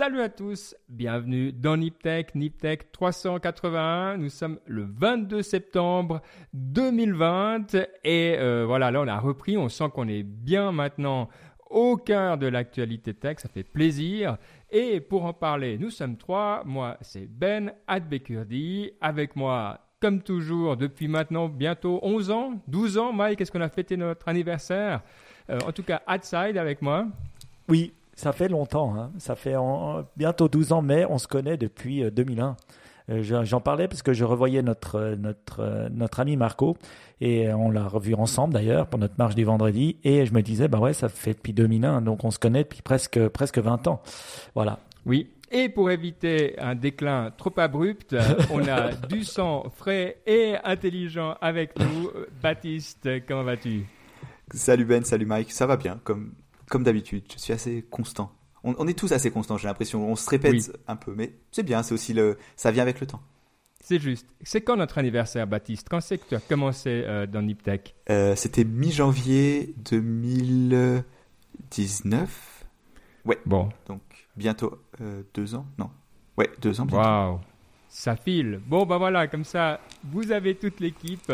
Salut à tous, bienvenue dans Niptech, Niptech 381. Nous sommes le 22 septembre 2020 et euh, voilà, là on a repris, on sent qu'on est bien maintenant au cœur de l'actualité tech, ça fait plaisir. Et pour en parler, nous sommes trois. Moi, c'est Ben Adbekurdi. Avec moi, comme toujours, depuis maintenant bientôt 11 ans, 12 ans, Mike, est-ce qu'on a fêté notre anniversaire? Euh, En tout cas, Outside avec moi. Oui, ça fait longtemps. Hein. Ça fait bientôt 12 ans, mais on se connaît depuis 2001. Euh, euh, j'en parlais parce que je revoyais notre, notre, notre ami Marco et on l'a revu ensemble d'ailleurs pour notre marche du vendredi et je me disais, bah ouais, ça fait depuis 2001, donc on se connaît depuis presque, presque 20 ans. Voilà. Oui, et pour éviter un déclin trop abrupt, on a du sang frais et intelligent avec nous. Baptiste, comment vas-tu? Salut Ben, salut Mike, ça va bien, comme, comme d'habitude, je suis assez constant. On, est tous assez constants, j'ai l'impression, on se répète un peu, mais c'est bien, c'est aussi le, ça vient avec le temps. C'est juste. C'est quand notre anniversaire, Baptiste? Quand c'est que tu as commencé euh, dans Niptech? Euh, C'était mi-janvier 2019. Ouais. Bon. Donc bientôt euh, deux ans Non. Ouais, deux ans bientôt. Waouh ça file. Bon, ben voilà, comme ça, vous avez toute l'équipe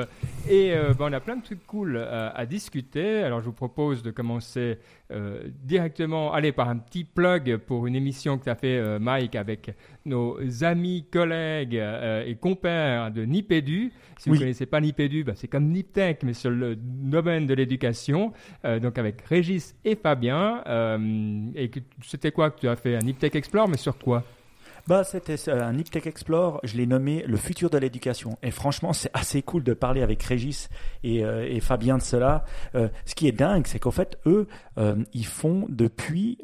et euh, ben, on a plein de trucs cool euh, à discuter. Alors, je vous propose de commencer euh, directement, allez, par un petit plug pour une émission que tu as fait, Mike, avec nos amis, collègues et compères de Nipédu. Si vous ne connaissez pas Nipédu, ben, c'est comme Niptech, mais sur le domaine de l'éducation. donc, avec Régis et Fabien. et c'était quoi que tu as fait Un Niptech Explore, mais sur quoi? Bah, c'était un Niptech Explore, je l'ai nommé le futur de l'éducation. Et franchement, c'est assez cool de parler avec Régis et, euh, et Fabien de cela. Euh, ce qui est dingue, c'est qu'en fait, eux, euh, ils font depuis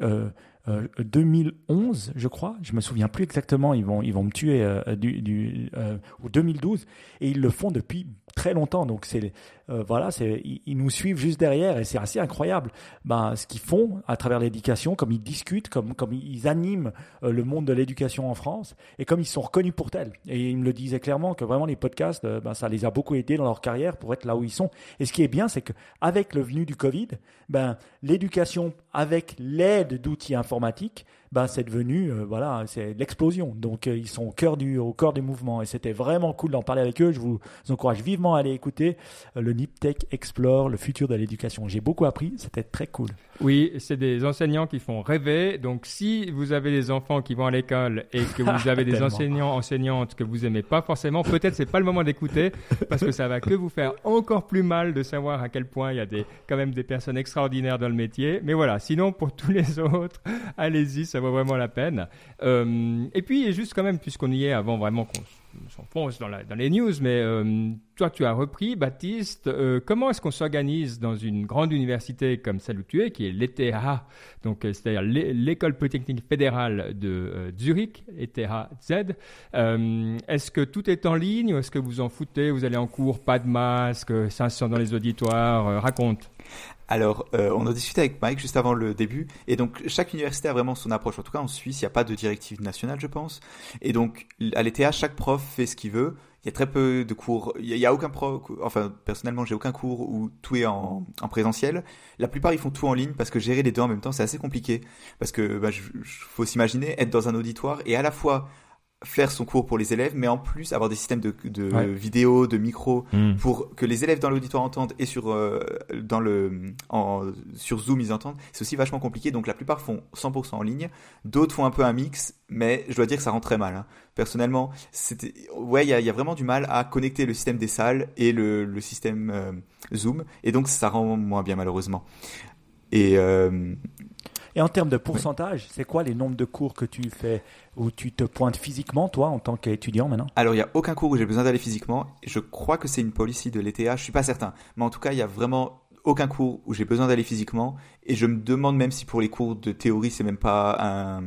2011, je crois, je me souviens plus exactement, ils vont, ils vont me tuer du, du 2012, et ils le font depuis très longtemps. Donc c'est euh, voilà, c'est ils, nous suivent juste derrière et c'est assez incroyable. Ben ce qu'ils font à travers l'éducation, comme ils discutent, comme comme ils animent euh, le monde de l'éducation en France et comme ils sont reconnus pour tel. Et ils me le disaient clairement que vraiment les podcasts, euh, ben ça les a beaucoup aidés dans leur carrière pour être là où ils sont. Et ce qui est bien, c'est que avec le venu du Covid, ben l'éducation avec l'aide d'outils informatiques ben c'est devenu euh, voilà, c'est l'explosion. Donc euh, ils sont au cœur du au cœur du mouvement et c'était vraiment cool d'en parler avec eux. Je vous, encourage vivement à aller écouter euh, le NipTech Explore, le futur de l'éducation. J'ai beaucoup appris, c'était très cool. Oui, c'est des enseignants qui font rêver. Donc si vous avez des enfants qui vont à l'école et que vous avez des enseignants enseignantes que vous aimez pas forcément, peut-être c'est pas le moment d'écouter parce que ça va que vous faire encore plus mal de savoir à quel point il y a des quand même des personnes extraordinaires dans le métier. Mais voilà, sinon pour tous les autres, allez-y, ça vaut vraiment la peine. Euh, et puis, juste quand même, puisqu'on y est avant vraiment qu'on s'enfonce dans, les news, mais euh, toi, tu as repris, Baptiste, euh, comment est-ce qu'on s'organise dans une grande université comme celle où tu es, qui est l'ETH, donc c'est-à-dire l'école polytechnique fédérale de Zurich, ETH Z. est-ce que tout est en ligne ou est-ce que vous en foutez? Vous allez en cours, pas de masque, 500 dans les auditoires Raconte. Alors, euh, on a discuté avec Mike juste avant le début, et donc chaque université a vraiment son approche. En tout cas, en Suisse, il n'y a pas de directive nationale, je pense. Et donc, à l'ETH, chaque prof fait ce qu'il veut. Il y a très peu de cours. Il n'y a, aucun prof. Enfin, personnellement, j'ai aucun cours où tout est en, présentiel. La plupart, ils font tout en ligne parce que gérer les deux en même temps, c'est assez compliqué. Parce que, bah, faut s'imaginer être dans un auditoire et à la fois faire son cours pour les élèves, mais en plus avoir des systèmes de, de vidéo, de micro, hmm. pour que les élèves dans l'auditoire entendent et sur euh, dans le en, sur Zoom ils entendent. C'est aussi vachement compliqué. Donc la plupart font 100% en ligne, d'autres font un peu un mix, mais je dois dire que ça rend très mal. Hein. Personnellement, c'était ouais, il y a, y a, vraiment du mal à connecter le système des salles et le, le système euh, Zoom, et donc ça rend moins bien malheureusement. Et euh, et en termes de pourcentage, c'est quoi les nombres de cours que tu fais où tu te pointes physiquement, toi, en tant qu'étudiant maintenant? Alors, il n'y a aucun cours où j'ai besoin d'aller physiquement. Je crois que c'est une policy de l'ETA, je suis pas certain. Mais en tout cas, il y a vraiment aucun cours où j'ai besoin d'aller physiquement. Et je me demande même si pour les cours de théorie, c'est même pas un,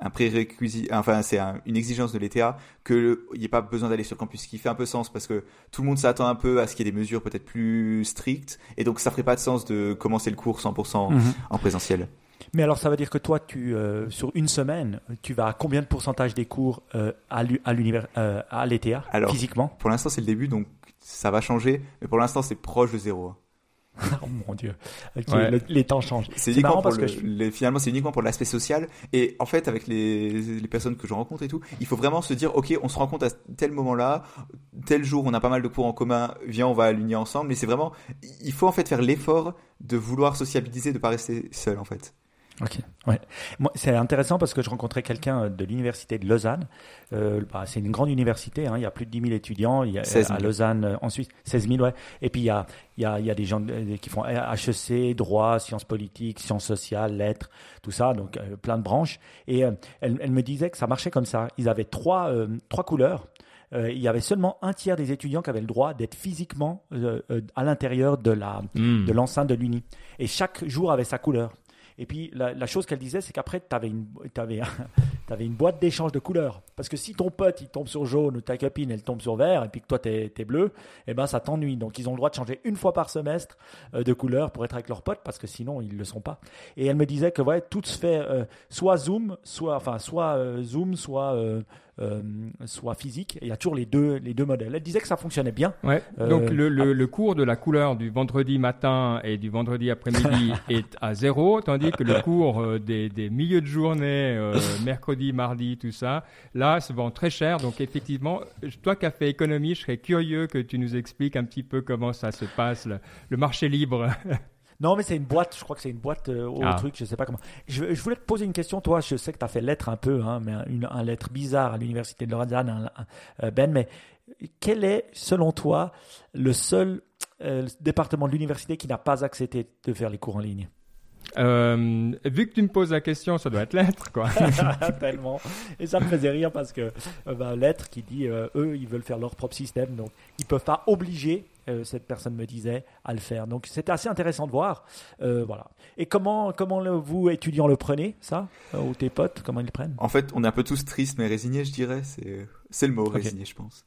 un prérequis, enfin c'est une exigence de l'ETA qu'il n'y ait pas besoin d'aller sur campus, ce qui fait un peu sens parce que tout le monde s'attend un peu à ce qu'il y ait des mesures peut-être plus strictes et donc ça ferait pas de sens de commencer le cours 100% mhm. en présentiel. Mais alors, ça veut dire que toi, tu, euh, sur une semaine, tu vas à combien de pourcentage des cours euh, à l'univers, euh, à l'ETA, physiquement? Pour l'instant, c'est le début, donc ça va changer. Mais pour l'instant, c'est proche de zéro. oh mon dieu. les temps changent. C'est uniquement pour le, finalement c'est uniquement pour l'aspect social et en fait avec les, les personnes que je rencontre et tout, il faut vraiment se dire ok on se rencontre à tel moment-là, tel jour on a pas mal de cours en commun, viens on va l'unir ensemble. Mais c'est vraiment il faut en fait faire l'effort de vouloir sociabiliser, de pas rester seul en fait. Ok, ouais. Moi, c'est intéressant parce que je rencontrais quelqu'un euh, de l'université de Lausanne. Euh, bah, c'est une grande université, hein, il y a plus de 10 000 étudiants. Il y a, à Lausanne, euh, en Suisse, 16 000, ouais. Et puis il y a, il y a, il y a des gens euh, qui font HEC, droit, sciences politiques, sciences sociales, lettres, tout ça, donc plein de branches. Et elle, elle, me disait que ça marchait comme ça. Ils avaient trois, trois couleurs. Euh, il y avait seulement un tiers des étudiants qui avaient le droit d'être physiquement euh, à l'intérieur de la hmm. de l'enceinte de l'Uni. Et chaque jour avait sa couleur. Et puis la, chose qu'elle disait, c'est qu'après, tu avais une, boîte d'échange de couleurs. Parce que si ton pote, il tombe sur jaune ou ta copine, elle tombe sur vert, et puis que toi, tu es, bleu, eh ben, ça t'ennuie. Donc, ils ont le droit de changer une fois par semestre euh, de couleur pour être avec leurs potes, parce que sinon, ils ne le sont pas. Et elle me disait que ouais, tout se fait euh, soit Zoom, soit, enfin, soit euh, Zoom, soit soit physique. il y a toujours les deux, les deux modèles. Elle disait que ça fonctionnait bien. Ouais. Donc le, le, le, cours de la couleur du vendredi matin et du vendredi après-midi est à zéro, tandis que le cours des, des milieux de journée, mercredi, mardi, tout ça, là, se vend très cher. Donc effectivement, toi qui as fait économie, je serais curieux que tu nous expliques un petit peu comment ça se passe, le marché libre. Non, mais c'est une boîte, je crois que c'est une boîte euh, au ah. truc, je sais pas comment. Je, je, voulais te poser une question, toi, je sais que tu as fait lettre un peu, hein, mais une, un lettre bizarre à l'université de Lausanne, euh, Ben, mais quel est, selon toi, le seul euh, département de l'université qui n'a pas accepté de faire les cours en ligne? Euh, vu que tu me poses la question, ça doit être l'être, quoi. Tellement. Et ça me faisait rire parce que euh, bah, l'être qui dit, euh, eux, ils veulent faire leur propre système, donc ils peuvent pas obliger. Euh, cette personne me disait à le faire. Donc c'était assez intéressant de voir. voilà. Et comment, comment le, vous, étudiants, le prenez, ça Ou tes potes, comment ils le prennent? En fait, on est un peu tous tristes mais résignés, je dirais. C'est le mot, résigné, je pense.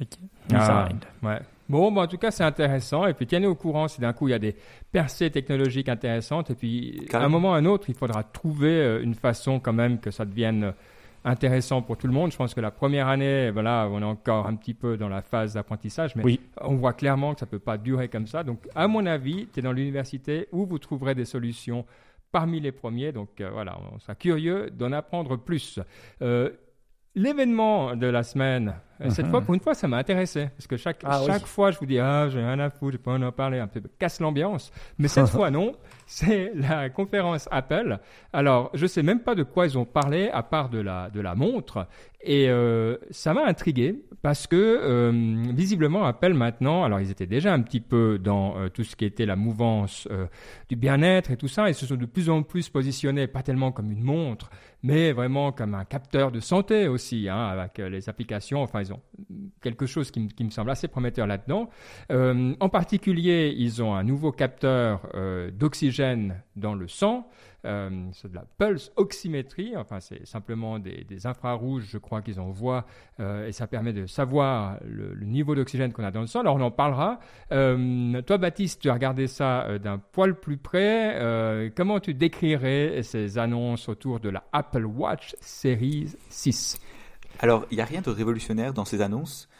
Ok. Ah, ouais. Bon, bah, en tout cas, c'est intéressant. Et puis, tiens-nous au courant si d'un coup, il y a des percées technologiques intéressantes. Et puis, à un moment ou à un autre, il faudra trouver euh, une façon quand même que ça devienne euh, intéressant pour tout le monde. Je pense que la première année, voilà, on est encore un petit peu dans la phase d'apprentissage, mais on voit clairement que ça ne peut pas durer comme ça. Donc, à mon avis, tu es dans l'université où vous trouverez des solutions parmi les premiers. Donc, euh, voilà, on sera curieux d'en apprendre plus. L'événement de la semaine, euh, cette fois, uh-huh. pour une fois, ça m'a intéressé. Parce que chaque, ah chaque fois, je vous dis, ah, j'ai rien à foutre, j'ai pas envie d'en parler, un peu casse l'ambiance. Mais cette fois, non. C'est la conférence Apple. Alors, je sais même pas de quoi ils ont parlé, à part de la, de la montre. Et euh, ça m'a intrigué parce que euh, visiblement Apple maintenant, alors ils étaient déjà un petit peu dans euh, tout ce qui était la mouvance du bien-être et tout ça, et se sont de plus en plus positionnés pas tellement comme une montre, mais vraiment comme un capteur de santé aussi, hein, avec les applications. Enfin, quelque chose qui, me semble assez prometteur là-dedans. en particulier, ils ont un nouveau capteur d'oxygène dans le sang. Euh, c'est de la pulse oxymétrie, enfin c'est simplement des, infrarouges, je crois qu'ils envoient, euh, et ça permet de savoir le, niveau d'oxygène qu'on a dans le sang. Alors on en parlera. Euh, toi Baptiste, tu as regardé ça d'un poil plus près. comment tu décrirais ces annonces autour de la Apple Watch Series 6 alors, il n'y a rien de révolutionnaire dans ces annonces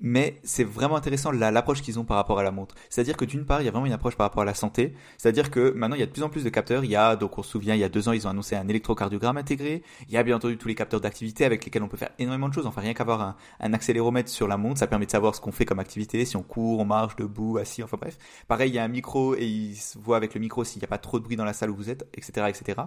mais c'est vraiment intéressant l'approche qu'ils ont par rapport à la montre. C'est-à-dire que d'une part, il y a vraiment une approche par rapport à la santé. C'est-à-dire que maintenant, il y a de plus en plus de capteurs. Il y a, donc on se souvient, il y a deux ans, ils ont annoncé un électrocardiogramme intégré. Il y a bien entendu tous les capteurs d'activité avec lesquels on peut faire énormément de choses. Enfin, rien qu'avoir un, accéléromètre sur la montre, ça permet de savoir ce qu'on fait comme activité, si on court, on marche, debout, assis, enfin bref. Pareil, il y a un micro et il se voit avec le micro s'il n'y a pas trop de bruit dans la salle où vous êtes, etc., etc.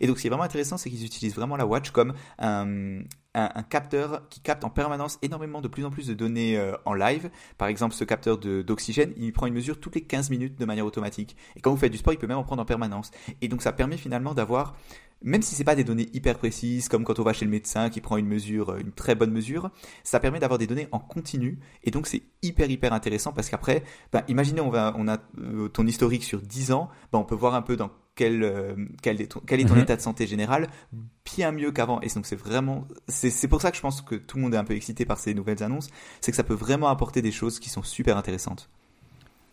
Et donc, ce qui est vraiment intéressant, c'est qu'ils utilisent vraiment la watch comme un, un, capteur qui capte en permanence énormément de plus en plus de données euh, en live. Par exemple, ce capteur d'oxygène, il prend une mesure toutes les 15 minutes de manière automatique. Et quand vous faites du sport, il peut même en prendre en permanence. Et donc ça permet finalement d'avoir, même si c'est pas des données hyper précises, comme quand on va chez le médecin qui prend une mesure, euh, une très bonne mesure, ça permet d'avoir des données en continu. Et donc c'est hyper hyper intéressant parce qu'après, ben, imaginez on, va, on a euh, ton historique sur 10 ans, ben, on peut voir un peu dans quel, euh, quel, est ton, quel est ton mhm. état de santé général, bien mieux qu'avant. Et donc c'est vraiment, c'est pour ça que je pense que tout le monde est un peu excité par ces nouvelles annonces, c'est que ça peut vraiment apporter des choses qui sont super intéressantes.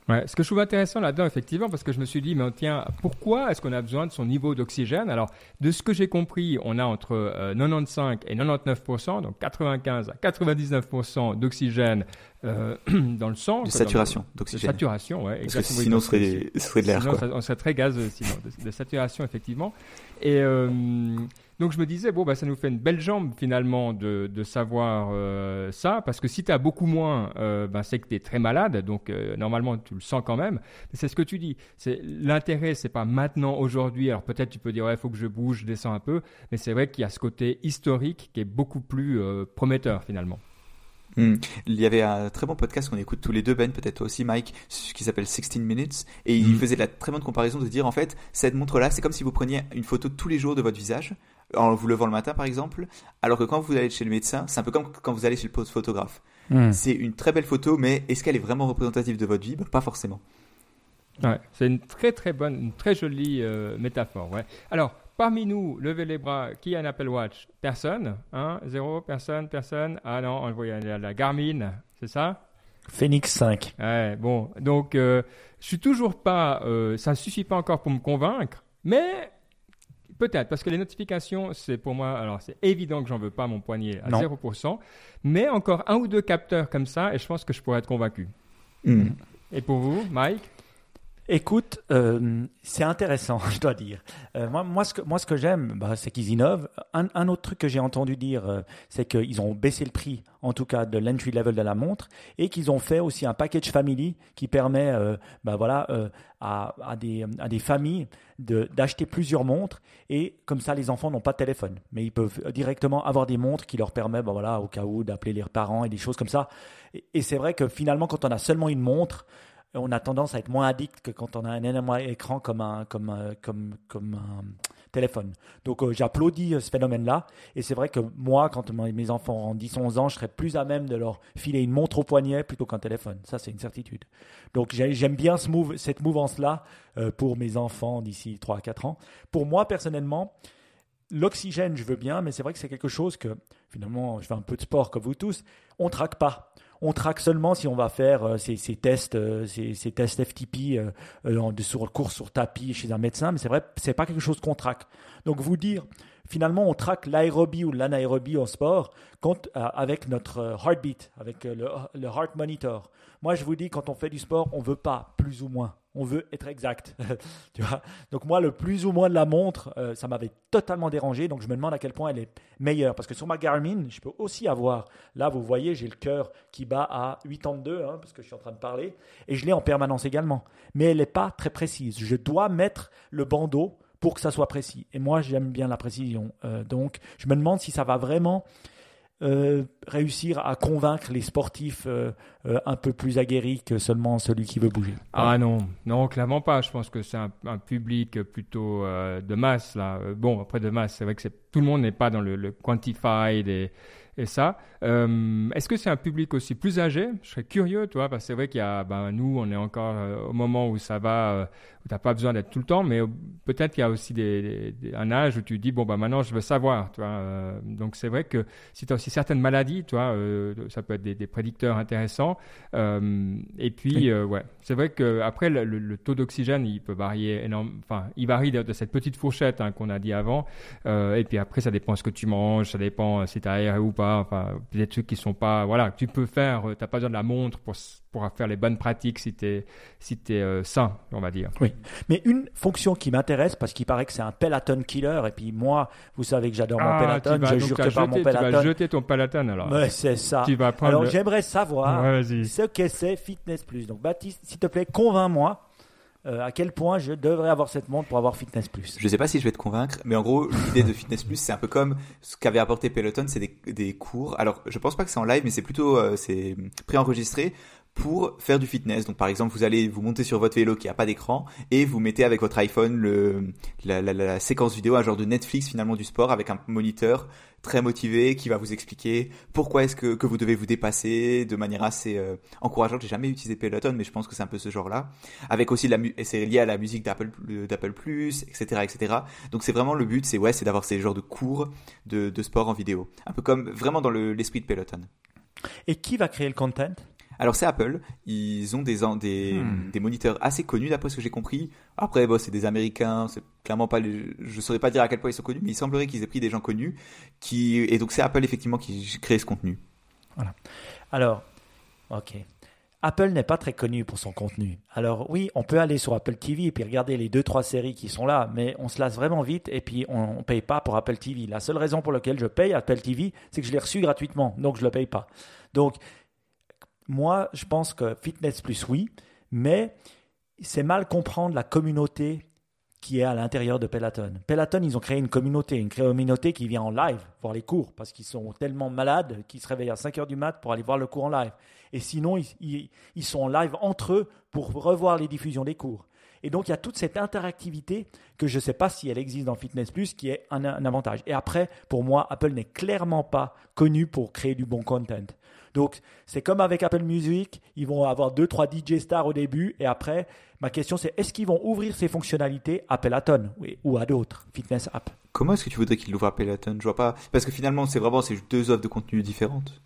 Ouais, ce que je trouve intéressant là-dedans, effectivement, parce que je me suis dit, mais tiens, pourquoi est-ce qu'on a besoin de son niveau d'oxygène? Alors, de ce que j'ai compris, on a entre 95 et 99%, donc 95 à 99% d'oxygène euh, dans le sang. De saturation d'oxygène. De saturation, ouais. Parce que sinon, ce serait, serait de l'air. on serait très gazeux, sinon, de, saturation, effectivement. Et euh, donc, je me disais, bon, bah, ça nous fait une belle jambe, finalement, de, de savoir euh, ça, parce que si tu as beaucoup moins, bah, c'est que tu es très malade, donc normalement, tu le sens quand même. Mais c'est ce que tu dis. C'est L'intérêt, c'est pas maintenant, aujourd'hui. Alors, peut-être tu peux dire, ouais, il faut que je bouge, je descends un peu. Mais c'est vrai qu'il y a ce côté historique qui est beaucoup plus prometteur, finalement. Hmm. Il y avait un très bon podcast qu'on écoute tous les deux, Ben, peut-être toi aussi, Mike, qui s'appelle 16 Minutes, et il hmm. faisait la très bonne comparaison de dire en fait, cette montre-là, c'est comme si vous preniez une photo tous les jours de votre visage, en vous levant le matin par exemple, alors que quand vous allez chez le médecin, c'est un peu comme quand vous allez chez le photographe. Hmm. C'est une très belle photo, mais est-ce qu'elle est vraiment représentative de votre vie? Ben, Pas forcément. Ouais, c'est une très très bonne, une très jolie euh, métaphore. Ouais. Alors, Parmi nous, levez les bras, qui a un Apple Watch? Personne hein? Zéro Personne Personne? Ah non, on voit la, la Garmin, c'est ça? Phoenix 5. Ouais, bon, donc euh, je suis toujours pas, euh, ça ne suffit pas encore pour me convaincre, mais peut-être, parce que les notifications, c'est pour moi, alors c'est évident que j'en veux pas mon poignet à 0%, mais encore un ou deux capteurs comme ça, et je pense que je pourrais être convaincu. Hmm. Et pour vous, Mike? Écoute, euh, c'est intéressant, je dois dire. Euh, moi, moi, ce que, moi, ce que j'aime, bah, c'est qu'ils innovent. Un, un, autre truc que j'ai entendu dire, euh, c'est qu'ils ont baissé le prix, en tout cas, de l'entry level de la montre, et qu'ils ont fait aussi un package family qui permet, bah, voilà, à, à, des, à des familles d'acheter plusieurs montres, et comme ça, les enfants n'ont pas de téléphone, mais ils peuvent directement avoir des montres qui leur permettent, bah, voilà, au cas où, d'appeler leurs parents et des choses comme ça. Et c'est vrai que finalement, quand on a seulement une montre, on a tendance à être moins addict que quand on a un énorme écran comme un, euh, téléphone. Donc euh, j'applaudis euh, ce phénomène-là. Et c'est vrai que moi, quand mes enfants ont 10-11 ans, je serais plus à même de leur filer une montre au poignet plutôt qu'un téléphone. Ça, c'est une certitude. Donc j'aime bien ce cette mouvance-là pour mes enfants d'ici 3-4 ans. Pour moi, personnellement, l'oxygène, je veux bien, mais c'est vrai que c'est quelque chose que, finalement, je fais un peu de sport comme vous tous, on traque pas on traque seulement si on va faire euh, ces, tests, euh, ces, tests FTP euh, sur le cours sur tapis chez un médecin, mais c'est vrai, c'est pas quelque chose qu'on traque. Donc vous dire, finalement, on traque l'aérobie ou l'anaérobie au sport avec notre heartbeat, avec le, le heart monitor. Moi, je vous dis, quand on fait du sport, on veut pas plus ou moins on veut être exact. tu vois? Donc moi, le plus ou moins de la montre, euh, ça m'avait totalement dérangé. Donc je me demande à quel point elle est meilleure. Parce que sur ma Garmin, je peux aussi avoir, là vous voyez, j'ai le cœur qui bat à 82, hein, parce que je suis en train de parler, et je l'ai en permanence également. Mais elle n'est pas très précise. Je dois mettre le bandeau pour que ça soit précis. Et moi, j'aime bien la précision. Euh, donc je me demande si ça va vraiment euh, réussir à convaincre les sportifs euh, euh, un peu plus aguerris que seulement celui qui veut bouger. Ah non, non, clairement pas. Je pense que c'est un, public plutôt de masse là. Bon, après de masse, c'est vrai que tout le monde n'est pas dans le, quantified et, ça. Est-ce que c'est un public aussi plus âgé? Je serais curieux, toi, parce que c'est vrai qu'il y a, ben, nous, on est encore au moment où ça va, tu n'as pas besoin d'être tout le temps, mais peut-être qu'il y a aussi des, un âge où tu dis, bon, ben, maintenant, je veux savoir, tu donc, c'est vrai que si tu as aussi certaines maladies, tu ça peut être des, prédicteurs intéressants. et puis, ouais, c'est vrai qu'après, le, le, taux d'oxygène, il peut varier énormément, enfin, il varie de, cette petite fourchette hein, qu'on a dit avant. et puis après, ça dépend ce que tu manges, ça dépend si tu as aéré ou pas, enfin, des trucs qui sont pas voilà tu peux faire euh, tu n'as pas besoin de la montre pour pour faire les bonnes pratiques si tu es si es euh, sain on va dire. Oui. Mais une fonction qui m'intéresse parce qu'il paraît que c'est un peloton killer et puis moi vous savez que j'adore mon ah, peloton je jure que pas mon peloton tu vas jeter ton peloton alors. Ouais, c'est ça. Tu vas alors j'aimerais savoir ce que c'est Fitness Plus. Donc Baptiste s'il te plaît convainc-moi euh, à quel point je devrais avoir cette montre pour avoir Fitness Plus. Je ne sais pas si je vais te convaincre, mais en gros, l'idée de Fitness Plus, c'est un peu comme ce qu'avait apporté Peloton, c'est des, des, cours. Alors, je pense pas que c'est en live, mais c'est plutôt euh, c'est préenregistré pour faire du fitness. Donc par exemple, vous allez vous monter sur votre vélo qui a pas d'écran et vous mettez avec votre iPhone le, la, la, la, séquence vidéo, un genre de Netflix finalement du sport avec un moniteur très motivé qui va vous expliquer pourquoi est-ce que, que vous devez vous dépasser de manière assez euh, encourageante. J'ai jamais utilisé Peloton, mais je pense que c'est un peu ce genre-là. Avec aussi la et c'est lié à la musique d'Apple d'Apple Plus, etc., etc. Donc c'est vraiment le but, c'est ouais, c'est d'avoir ces genres de cours de, de sport en vidéo, un peu comme vraiment dans l'esprit de Peloton. Et qui va créer le content? Alors c'est Apple, ils ont des, des, hmm. des moniteurs assez connus d'après ce que j'ai compris. Après, bon, c'est des Américains, c'est clairement pas, les... je saurais pas dire à quel point ils sont connus, mais il semblerait qu'ils aient pris des gens connus, qui et donc c'est Apple effectivement qui crée ce contenu. Voilà. Alors, ok. Apple n'est pas très connu pour son contenu. Alors oui, on peut aller sur Apple TV et puis regarder les deux trois séries qui sont là, mais on se lasse vraiment vite et puis on, ne paye pas pour Apple TV. La seule raison pour laquelle je paye Apple TV, c'est que je l'ai reçu gratuitement, donc je le paye pas. Donc moi, je pense que Fitness Plus oui, mais c'est mal comprendre la communauté qui est à l'intérieur de Peloton. Peloton, ils ont créé une communauté, une communauté qui vient en live voir les cours parce qu'ils sont tellement malades qu'ils se réveillent à 5 heures du mat pour aller voir le cours en live. Et sinon, ils, sont en live entre eux pour revoir les diffusions des cours. Et donc, il y a toute cette interactivité que je ne sais pas si elle existe dans Fitness Plus, qui est un, avantage. Et après, pour moi, Apple n'est clairement pas connu pour créer du bon content. Donc, c'est comme avec Apple Music, ils vont avoir deux, trois DJ stars au début, et après, ma question c'est est-ce qu'ils vont ouvrir ces fonctionnalités à Peloton ou à d'autres fitness apps Comment est-ce que tu voudrais qu'ils l'ouvrent à Peloton? Je vois pas, parce que finalement, c'est vraiment c'est deux offres de contenu différentes.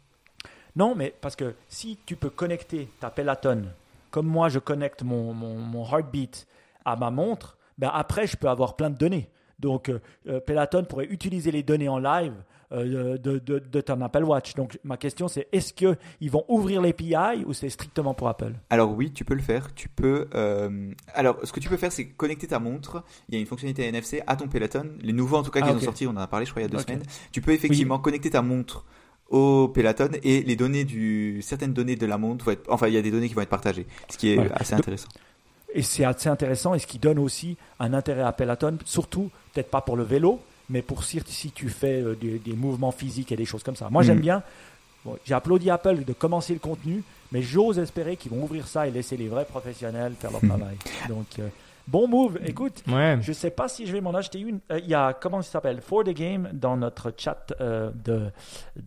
Non, mais parce que si tu peux connecter ta Peloton, comme moi je connecte mon, mon, heartbeat à ma montre, ben après je peux avoir plein de données. Donc euh, euh, Peloton pourrait utiliser les données en live de, de, de, ton Apple Watch. Donc ma question c'est est-ce qu'ils vont ouvrir l'API ou c'est strictement pour Apple? Alors oui, tu peux le faire. Tu peux. Alors ce que tu peux faire c'est connecter ta montre. Il y a une fonctionnalité NFC à ton Peloton. Les nouveaux en tout cas qui ah, ont sorti, on en a parlé je crois il y a deux semaines. Tu peux effectivement connecter ta montre au Peloton et les données du certaines données de la montre vont être enfin il y a des données qui vont être partagées ce qui est assez intéressant et c'est assez intéressant et ce qui donne aussi un intérêt à Peloton surtout peut-être pas pour le vélo mais pour si, si tu fais euh, des, mouvements physiques et des choses comme ça moi j'aime mm. bien j'ai applaudi Apple de commencer le contenu mais j'ose espérer qu'ils vont ouvrir ça et laisser les vrais professionnels faire leur mm. travail donc euh, Bon move. Écoute, ouais. je sais pas si je vais m'en acheter une. Euh, il y a, comment ça s'appelle? For the Game dans notre chat euh, de,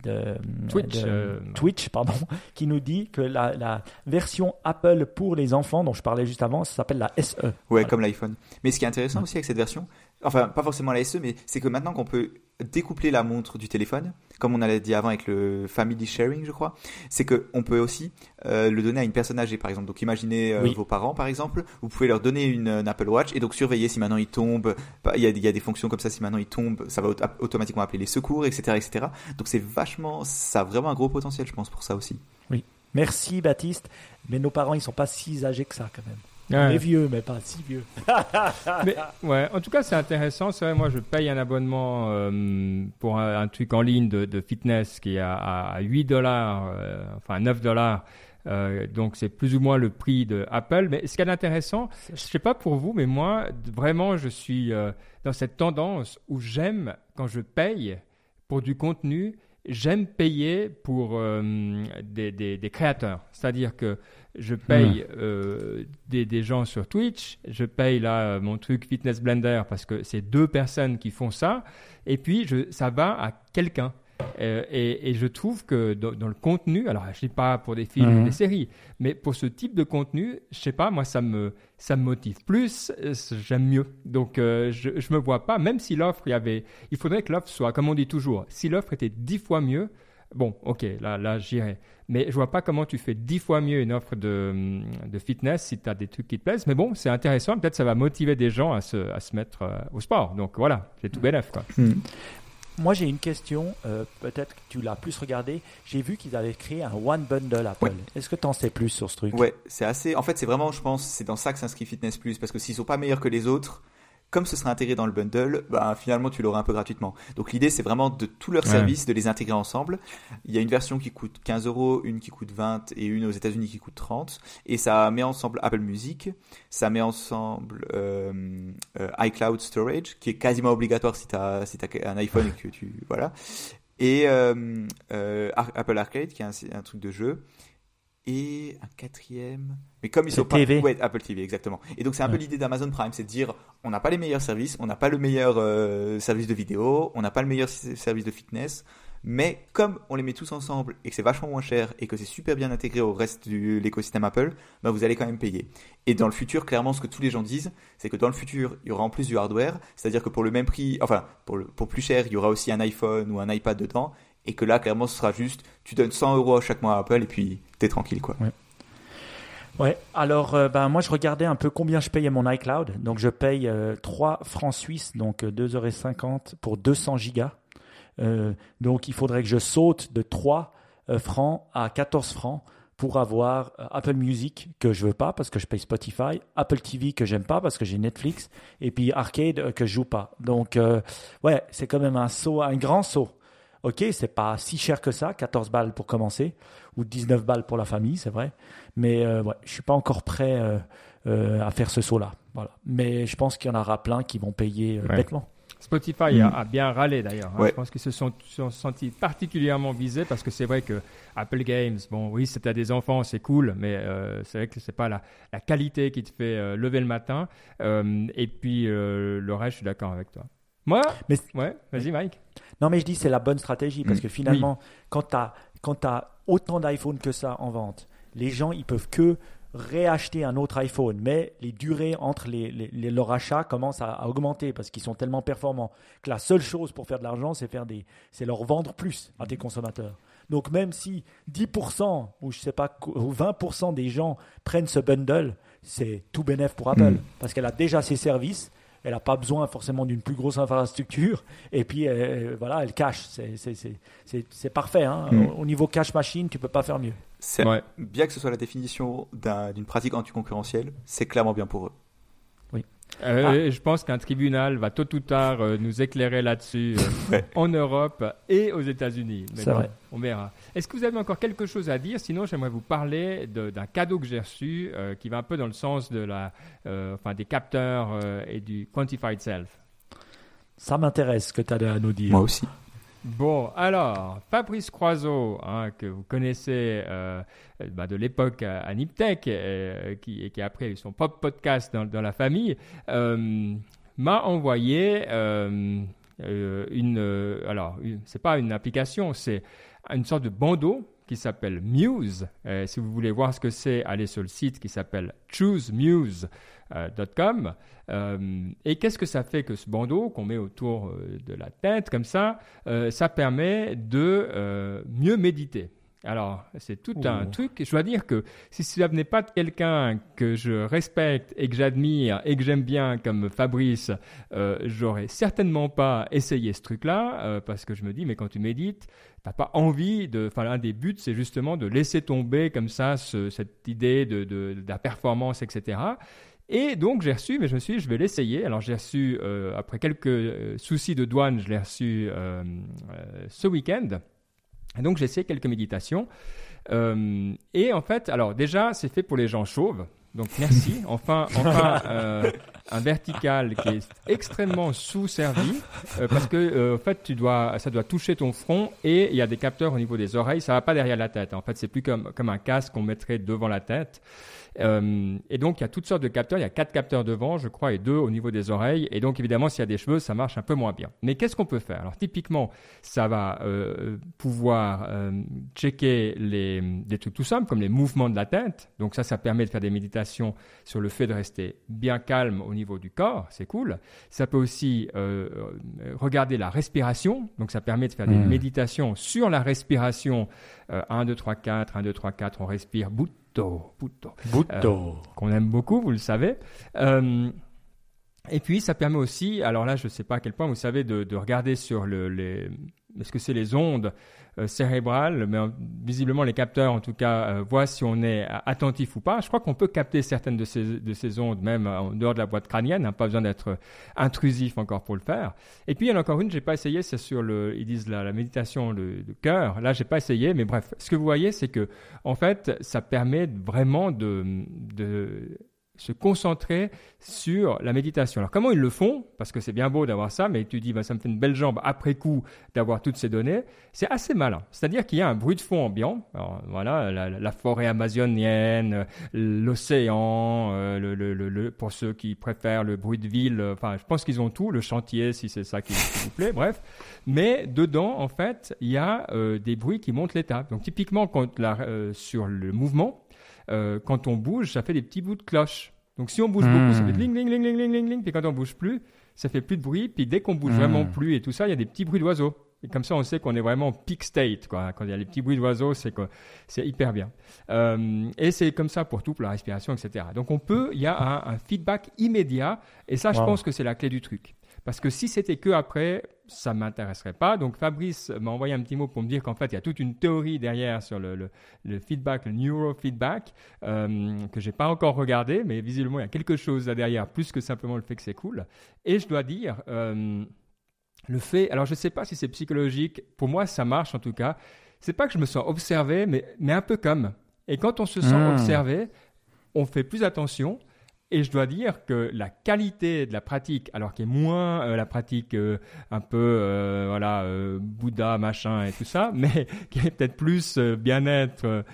de, Twitch, euh, Twitch pardon, qui nous dit que la, la, version Apple pour les enfants, dont je parlais juste avant, ça s'appelle la SE. Ouais, comme l'iPhone. Mais ce qui est intéressant aussi avec cette version, enfin, pas forcément la SE, mais c'est que maintenant qu'on peut découpler la montre du téléphone, comme on a dit avant avec le family sharing, je crois, c'est que on peut aussi euh, le donner à une personne âgée, par exemple. Donc imaginez euh, vos parents, par exemple, vous pouvez leur donner une, Apple Watch et donc surveiller si maintenant ils tombent. Il y, a, il y a des fonctions comme ça, si maintenant ils tombent, ça va automatiquement appeler les secours, etc., etc. Donc c'est vachement, ça a vraiment un gros potentiel, je pense, pour ça aussi. Oui. Merci Baptiste, mais nos parents ils sont pas si âgés que ça quand même. On est vieux, mais pas si vieux. mais, ouais, en tout cas, c'est intéressant. C'est vrai, moi, je paye un abonnement euh, pour un, truc en ligne de, de, fitness qui est à, à 8 dollars, euh, enfin 9 dollars. Euh, donc c'est plus ou moins le prix de Apple. Mais ce qui est intéressant, je sais pas pour vous, mais moi, vraiment, je suis euh, dans cette tendance où j'aime quand je paye pour du contenu j'aime payer pour euh, des, des, des, créateurs. C'est-à-dire que je paye euh, des, des, gens sur Twitch, je paye là mon truc Fitness Blender parce que c'est deux personnes qui font ça, et puis je, ça va à quelqu'un. Euh, et, et, je trouve que dans, le contenu, alors je ne dis pas pour des films ou mhm. des séries, mais pour ce type de contenu, je sais pas, moi ça me, ça me motive plus, euh, j'aime mieux. Donc euh, je ne me vois pas, même si l'offre, il y avait, il faudrait que l'offre soit, comme on dit toujours, si l'offre était dix fois mieux, bon, ok, là, là j'irai. Mais je vois pas comment tu fais dix fois mieux une offre de, de fitness si tu as des trucs qui te plaisent. Mais bon, c'est intéressant. Peut-être ça va motiver des gens à se, à se mettre au sport. Donc voilà, c'est tout bénef. Quoi. Hmm. Moi, j'ai une question. Euh, peut-être que tu l'as plus regardé. J'ai vu qu'ils avaient créé un One Bundle Apple. Est-ce que tu en sais plus sur ce truc? Ouais, c'est assez. En fait, c'est vraiment, je pense, c'est dans ça que s'inscrit Fitness Plus. Parce que s'ils sont pas meilleurs que les autres, comme ce sera intégré dans le bundle, bah, finalement tu l'auras un peu gratuitement. Donc l'idée c'est vraiment de tous leurs services, de les intégrer ensemble. Il y a une version qui coûte 15 euros, une qui coûte 20 et une aux États-Unis qui coûte 30. Et ça met ensemble Apple Music, ça met ensemble euh, euh, iCloud Storage, qui est quasiment obligatoire si tu as, si as un iPhone et que tu... Voilà. Et euh, Apple Arcade, qui est un truc de jeu et un quatrième. Mais comme ils sont pas. Ouais, Apple TV, exactement. Et donc, c'est un peu l'idée d'Amazon Prime, c'est de dire on n'a pas les meilleurs services, on n'a pas le meilleur euh, service de vidéo, on n'a pas le meilleur service de fitness, mais comme on les met tous ensemble et que c'est vachement moins cher et que c'est super bien intégré au reste de l'écosystème Apple, bah vous allez quand même payer. Et dans le futur, clairement, ce que tous les gens disent, c'est que dans le futur, il y aura en plus du hardware, c'est-à-dire que pour le même prix, enfin, pour, pour plus cher, il y aura aussi un iPhone ou un iPad dedans, et que là, clairement, ce sera juste, tu donnes 100 euros chaque mois à Apple et puis t'es tranquille, quoi. Ouais, alors euh, ben, moi je regardais un peu combien je payais mon iCloud. Donc je paye 3 francs suisses, donc 2,50€ pour 200 gigas. donc il faudrait que je saute de 3 francs à 14 francs pour avoir euh, Apple Music que je veux pas parce que je paye Spotify, Apple TV que j'aime pas parce que j'ai Netflix et puis Arcade euh, que je joue pas. Donc euh, ouais, c'est quand même un saut, un grand saut. Ok, c'est pas si cher que ça, 14 balles pour commencer ou 19 balles pour la famille, c'est vrai. Mais euh, ouais, je suis pas encore prêt à faire ce saut là. Voilà. Mais je pense qu'il y en aura plein qui vont payer bêtement. Spotify a, mm. bien râlé d'ailleurs. Hein. Je pense qu'ils se sont, sentis particulièrement visés parce que c'est vrai que Apple Games, bon, oui, c'est à des enfants, c'est cool, mais euh, c'est vrai que c'est pas la, qualité qui te fait euh, lever le matin. Euh, et puis le reste, je suis d'accord avec toi. Moi, mais, ouais, vas-y, Mike. Non, mais je dis c'est la bonne stratégie parce mm. que finalement, quand tu as, as autant d'iPhone que ça en vente, les gens, ils peuvent que réacheter un autre iPhone, mais les durées entre les, les, leurs achats commencent à, augmenter parce qu'ils sont tellement performants que la seule chose pour faire de l'argent, c'est faire des, c'est leur vendre plus à tes consommateurs. Donc même si 10% ou je sais pas ou 20% des gens prennent ce bundle, c'est tout bénéf pour Apple hmm. parce qu'elle a déjà ses services elle n'a pas besoin forcément d'une plus grosse infrastructure. Et puis, euh, voilà, elle cache. C'est parfait. Hein. Hmm. Au, niveau cache machine, tu peux pas faire mieux. Bien que ce soit la définition d'une pratique anticoncurrentielle, c'est clairement bien pour eux. Euh, ah. Je pense qu'un tribunal va tôt ou tard euh, nous éclairer là-dessus en Europe et aux États-Unis. C'est vrai. On verra. Est-ce que vous avez encore quelque chose à dire? Sinon, j'aimerais vous parler d'un cadeau que j'ai reçu euh, qui va un peu dans le sens de la, euh, enfin, des capteurs euh, et du quantified self. Ça m'intéresse ce que tu as à nous dire. Moi aussi. Bon, alors, Fabrice Croiseau, hein, que vous connaissez bah, de l'époque à, Niptech, qui, et qui après a eu son propre podcast dans, la famille, m'a envoyé une. alors, c'est pas une application, c'est une sorte de bandeau qui s'appelle Muse. Euh, si vous voulez voir ce que c'est, allez sur le site qui s'appelle choosemuse.com. Euh, et qu'est-ce que ça fait que ce bandeau qu'on met autour euh, de la tête comme ça, ça permet de mieux méditer? Alors, c'est tout un truc. Je dois dire que si ça venait pas de quelqu'un que je respecte et que j'admire et que j'aime bien comme Fabrice, euh, j'aurais certainement pas essayé ce truc-là parce que je me dis, mais quand tu médites, t'as pas envie de. Enfin, l'un des buts, c'est justement de laisser tomber comme ça cette idée de, la performance, etc. Et donc j'ai reçu, mais je me suis dit, je vais l'essayer. Alors j'ai reçu, euh, après quelques euh, soucis de douane, je l'ai reçu euh, ce week-end. Et donc j'ai essayé quelques méditations. et en fait, alors déjà, c'est fait pour les gens chauves. Donc merci. Enfin, enfin euh, un vertical qui est extrêmement sous-servi euh, parce que euh, en fait, tu dois, ça doit toucher ton front et il y a des capteurs au niveau des oreilles. Ça va pas derrière la tête. En fait, c'est plus comme comme un casque qu'on mettrait devant la tête. Euh, et donc, il y a toutes sortes de capteurs. Il y a quatre capteurs devant, je crois, et deux au niveau des oreilles. Et donc, évidemment, s'il y a des cheveux, ça marche un peu moins bien. Mais qu'est-ce qu'on peut faire? Alors, typiquement, ça va euh, pouvoir euh, checker les, des trucs tout simples, comme les mouvements de la tête. Donc, ça, ça permet de faire des méditations sur le fait de rester bien calme au niveau du corps. C'est cool. Ça peut aussi regarder la respiration. Donc, ça permet de faire des mmh. méditations sur la respiration. 1, 2, 3, 4, 1, 2, 3, 4, on respire bout Butto. Butto. Euh, qu'on aime beaucoup, vous le savez. Euh, et puis, ça permet aussi, alors là, je ne sais pas à quel point vous savez, de, regarder sur le, les, est-ce que c'est les ondes euh, cérébrales, mais visiblement les capteurs en tout cas euh, voient si on est attentif ou pas. Je crois qu'on peut capter certaines de ces, de ces ondes même en dehors de la boîte crânienne, n'a pas besoin d'être intrusif encore pour le faire. Et puis il y en a encore une, j'ai pas essayé, c'est sur le, ils disent la, la méditation de, de cœur. Là, j'ai pas essayé, mais bref, ce que vous voyez, c'est que en fait, ça permet vraiment de, de se concentrer sur la méditation. Alors comment ils le font? Parce que c'est bien beau d'avoir ça, mais tu dis, bah, ça me fait une belle jambe après coup d'avoir toutes ces données. C'est assez malin. C'est-à-dire qu'il y a un bruit de fond ambiant. Alors, voilà, la, forêt amazonienne, l'océan, euh, pour ceux qui préfèrent le bruit de ville. Enfin, je pense qu'ils ont tout. Le chantier, si c'est ça qui, vous plaît. Bref. Mais dedans, en fait, il y a euh, des bruits qui montent l'état. Donc typiquement, quand la, euh, sur le mouvement, euh, quand on bouge, ça fait des petits bouts de cloche. Donc si on bouge beaucoup, ça fait ling, ling, ling, ling, ling, ling, ling. Puis quand on bouge plus, ça fait plus de bruit. Puis dès qu'on bouge vraiment plus et tout ça, il y a des petits bruits d'oiseaux. Et comme ça, on sait qu'on est vraiment peak state. Quoi. Quand il y a les petits bruits d'oiseaux, c'est c'est hyper bien. Euh, et c'est comme ça pour tout, pour la respiration, etc. Donc on peut, il y a un, feedback immédiat. Et ça, je pense que c'est la clé du truc. Parce que si c'était que après, ça m'intéresserait pas. Donc Fabrice m'a envoyé un petit mot pour me dire qu'en fait, il y a toute une théorie derrière sur le, le, feedback, le neurofeedback, euh, que j'ai pas encore regardé, mais visiblement, il y a quelque chose là derrière, plus que simplement le fait que c'est cool. Et je dois dire, euh, le fait, alors je ne sais pas si c'est psychologique, pour moi, ça marche en tout cas. C'est pas que je me sens observé, mais, mais un peu comme. Et quand on se sent hmm. observé, on fait plus attention et je dois dire que la qualité de la pratique, alors qui est moins euh, la pratique euh, un peu euh, voilà Bouddha machin et tout ça, mais qui est peut-être plus bien-être,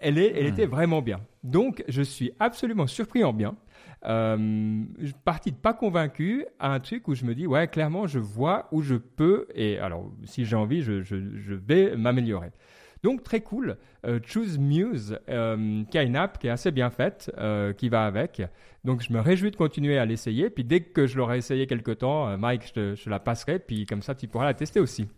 elle est, elle était hmm. vraiment bien. Donc je suis absolument surpris en bien. Euh, parti de pas convaincu à un truc où je me dis ouais clairement je vois où je peux et alors si j'ai envie je, je, je vais m'améliorer. Donc très cool. Euh, Choose Muse, euh, qui a une app qui est assez bien faite, euh, qui va avec. Donc je me réjouis de continuer à l'essayer. Puis dès que je l'aurai essayé quelque temps, Mike, je, te, la passerai. Puis comme ça, tu pourras la tester aussi.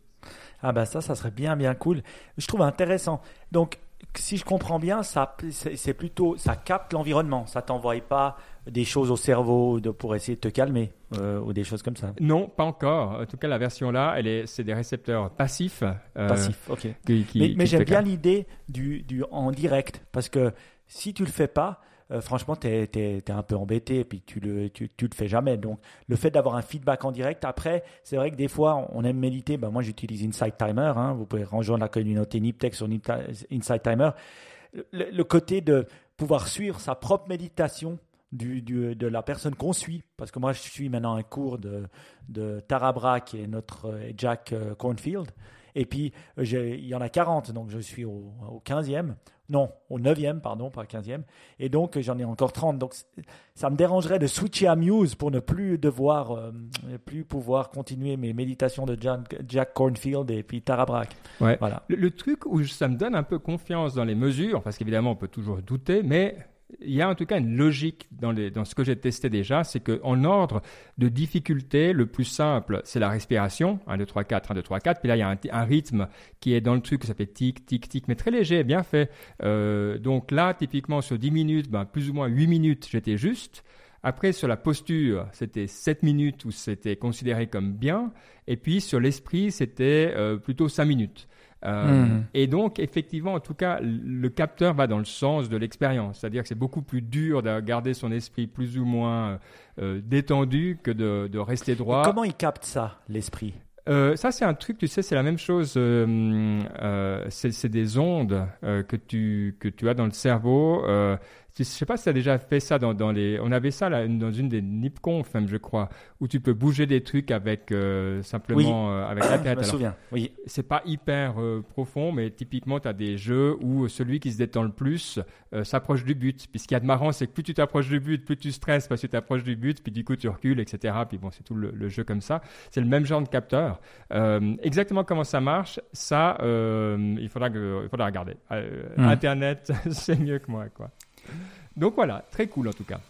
Ah bah ça, ça serait bien, bien cool. Je trouve intéressant. Donc si je comprends bien, ça, c'est plutôt, ça capte l'environnement. Ça t'envoie pas des choses au cerveau de, pour essayer de te calmer euh, ou des choses comme ça. Non, pas encore. En tout cas, la version là, elle est, c'est des récepteurs passifs. Euh, passifs, ok. mais, j'aime bien l'idée du, du en direct parce que si tu le fais pas, euh, franchement, tu es, un peu embêté et puis tu le, tu, tu le fais jamais. Donc, le fait d'avoir un feedback en direct, après, c'est vrai que des fois, on aime méditer. Ben, moi, j'utilise Insight Timer. Hein. Vous pouvez rejoindre la communauté Niptech sur Insight Timer. Le, côté de pouvoir suivre sa propre méditation du, du, de la personne qu'on suit, parce que moi je suis maintenant un cours de, de Tarabra qui est notre euh, Jack euh, Cornfield, et puis il y en a 40, donc je suis au, au 15e. Non, au 9e, pardon, pas 15e. Et donc, j'en ai encore 30. Donc, ça me dérangerait de switcher à Muse pour ne plus devoir, euh, plus pouvoir continuer mes méditations de Jack Cornfield et puis Tara Brach. Ouais. Voilà. Le, le, truc où ça me donne un peu confiance dans les mesures, parce qu'évidemment, on peut toujours douter, mais il y a en tout cas une logique dans, les, dans ce que j'ai testé déjà, c'est qu'en ordre de difficulté, le plus simple, c'est la respiration, 1, 2, 3, 4, 1, 2, 3, 4, puis là il y a un, rythme qui est dans le truc, ça fait tic, tic, tic, mais très léger, bien fait. Euh, donc là, typiquement sur 10 minutes, ben, plus ou moins 8 minutes, j'étais juste. Après, sur la posture, c'était 7 minutes où c'était considéré comme bien. Et puis, sur l'esprit, c'était euh, plutôt 5 minutes. Euh, hmm. Et donc, effectivement, en tout cas, le capteur va dans le sens de l'expérience. C'est-à-dire que c'est beaucoup plus dur de garder son esprit plus ou moins euh, détendu que de, de rester droit. comment il capte ça, l'esprit? Euh, ça, c'est un truc, tu sais, c'est la même chose. Euh, euh, c'est des ondes euh, que, tu, que tu as dans le cerveau. Je ne sais pas si tu as déjà fait ça dans, dans les. On avait ça là, dans une des NipConf, je crois, où tu peux bouger des trucs avec euh, simplement euh, avec la tête. Je me souviens. Oui. C'est pas hyper euh, profond, mais typiquement, tu as des jeux où celui qui se détend le plus s'approche du but. Puis ce qu'il y a de marrant, c'est que plus tu t'approches du but, plus tu stresses parce que tu t'approches du but, puis du coup tu recules, etc. Puis bon, c'est tout le, jeu comme ça. C'est le même genre de capteur. exactement comment ça marche, ça, il faudra que, il faudra regarder. Hmm. Internet, c'est mieux que moi, quoi. Donc voilà, très cool en tout cas.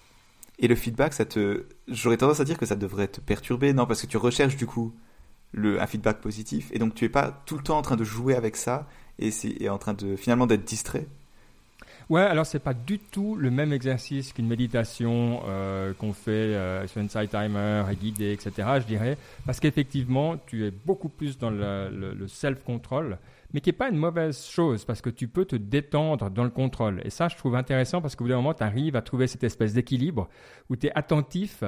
Et le feedback, ça te, j'aurais tendance à dire que ça devrait te perturber, non Parce que tu recherches du coup le, un feedback positif, et donc tu es pas tout le temps en train de jouer avec ça et c'est en train de finalement d'être distrait. Ouais, alors c'est pas du tout le même exercice qu'une méditation euh, qu'on fait euh, sur Insight Timer, guidé, etc. Je dirais, parce qu'effectivement, tu es beaucoup plus dans le, le self-control mais qui n'est pas une mauvaise chose parce que tu peux te détendre dans le contrôle. Et ça, je trouve intéressant parce qu'au bout d'un moment, tu arrives à trouver cette espèce d'équilibre où tu es attentif,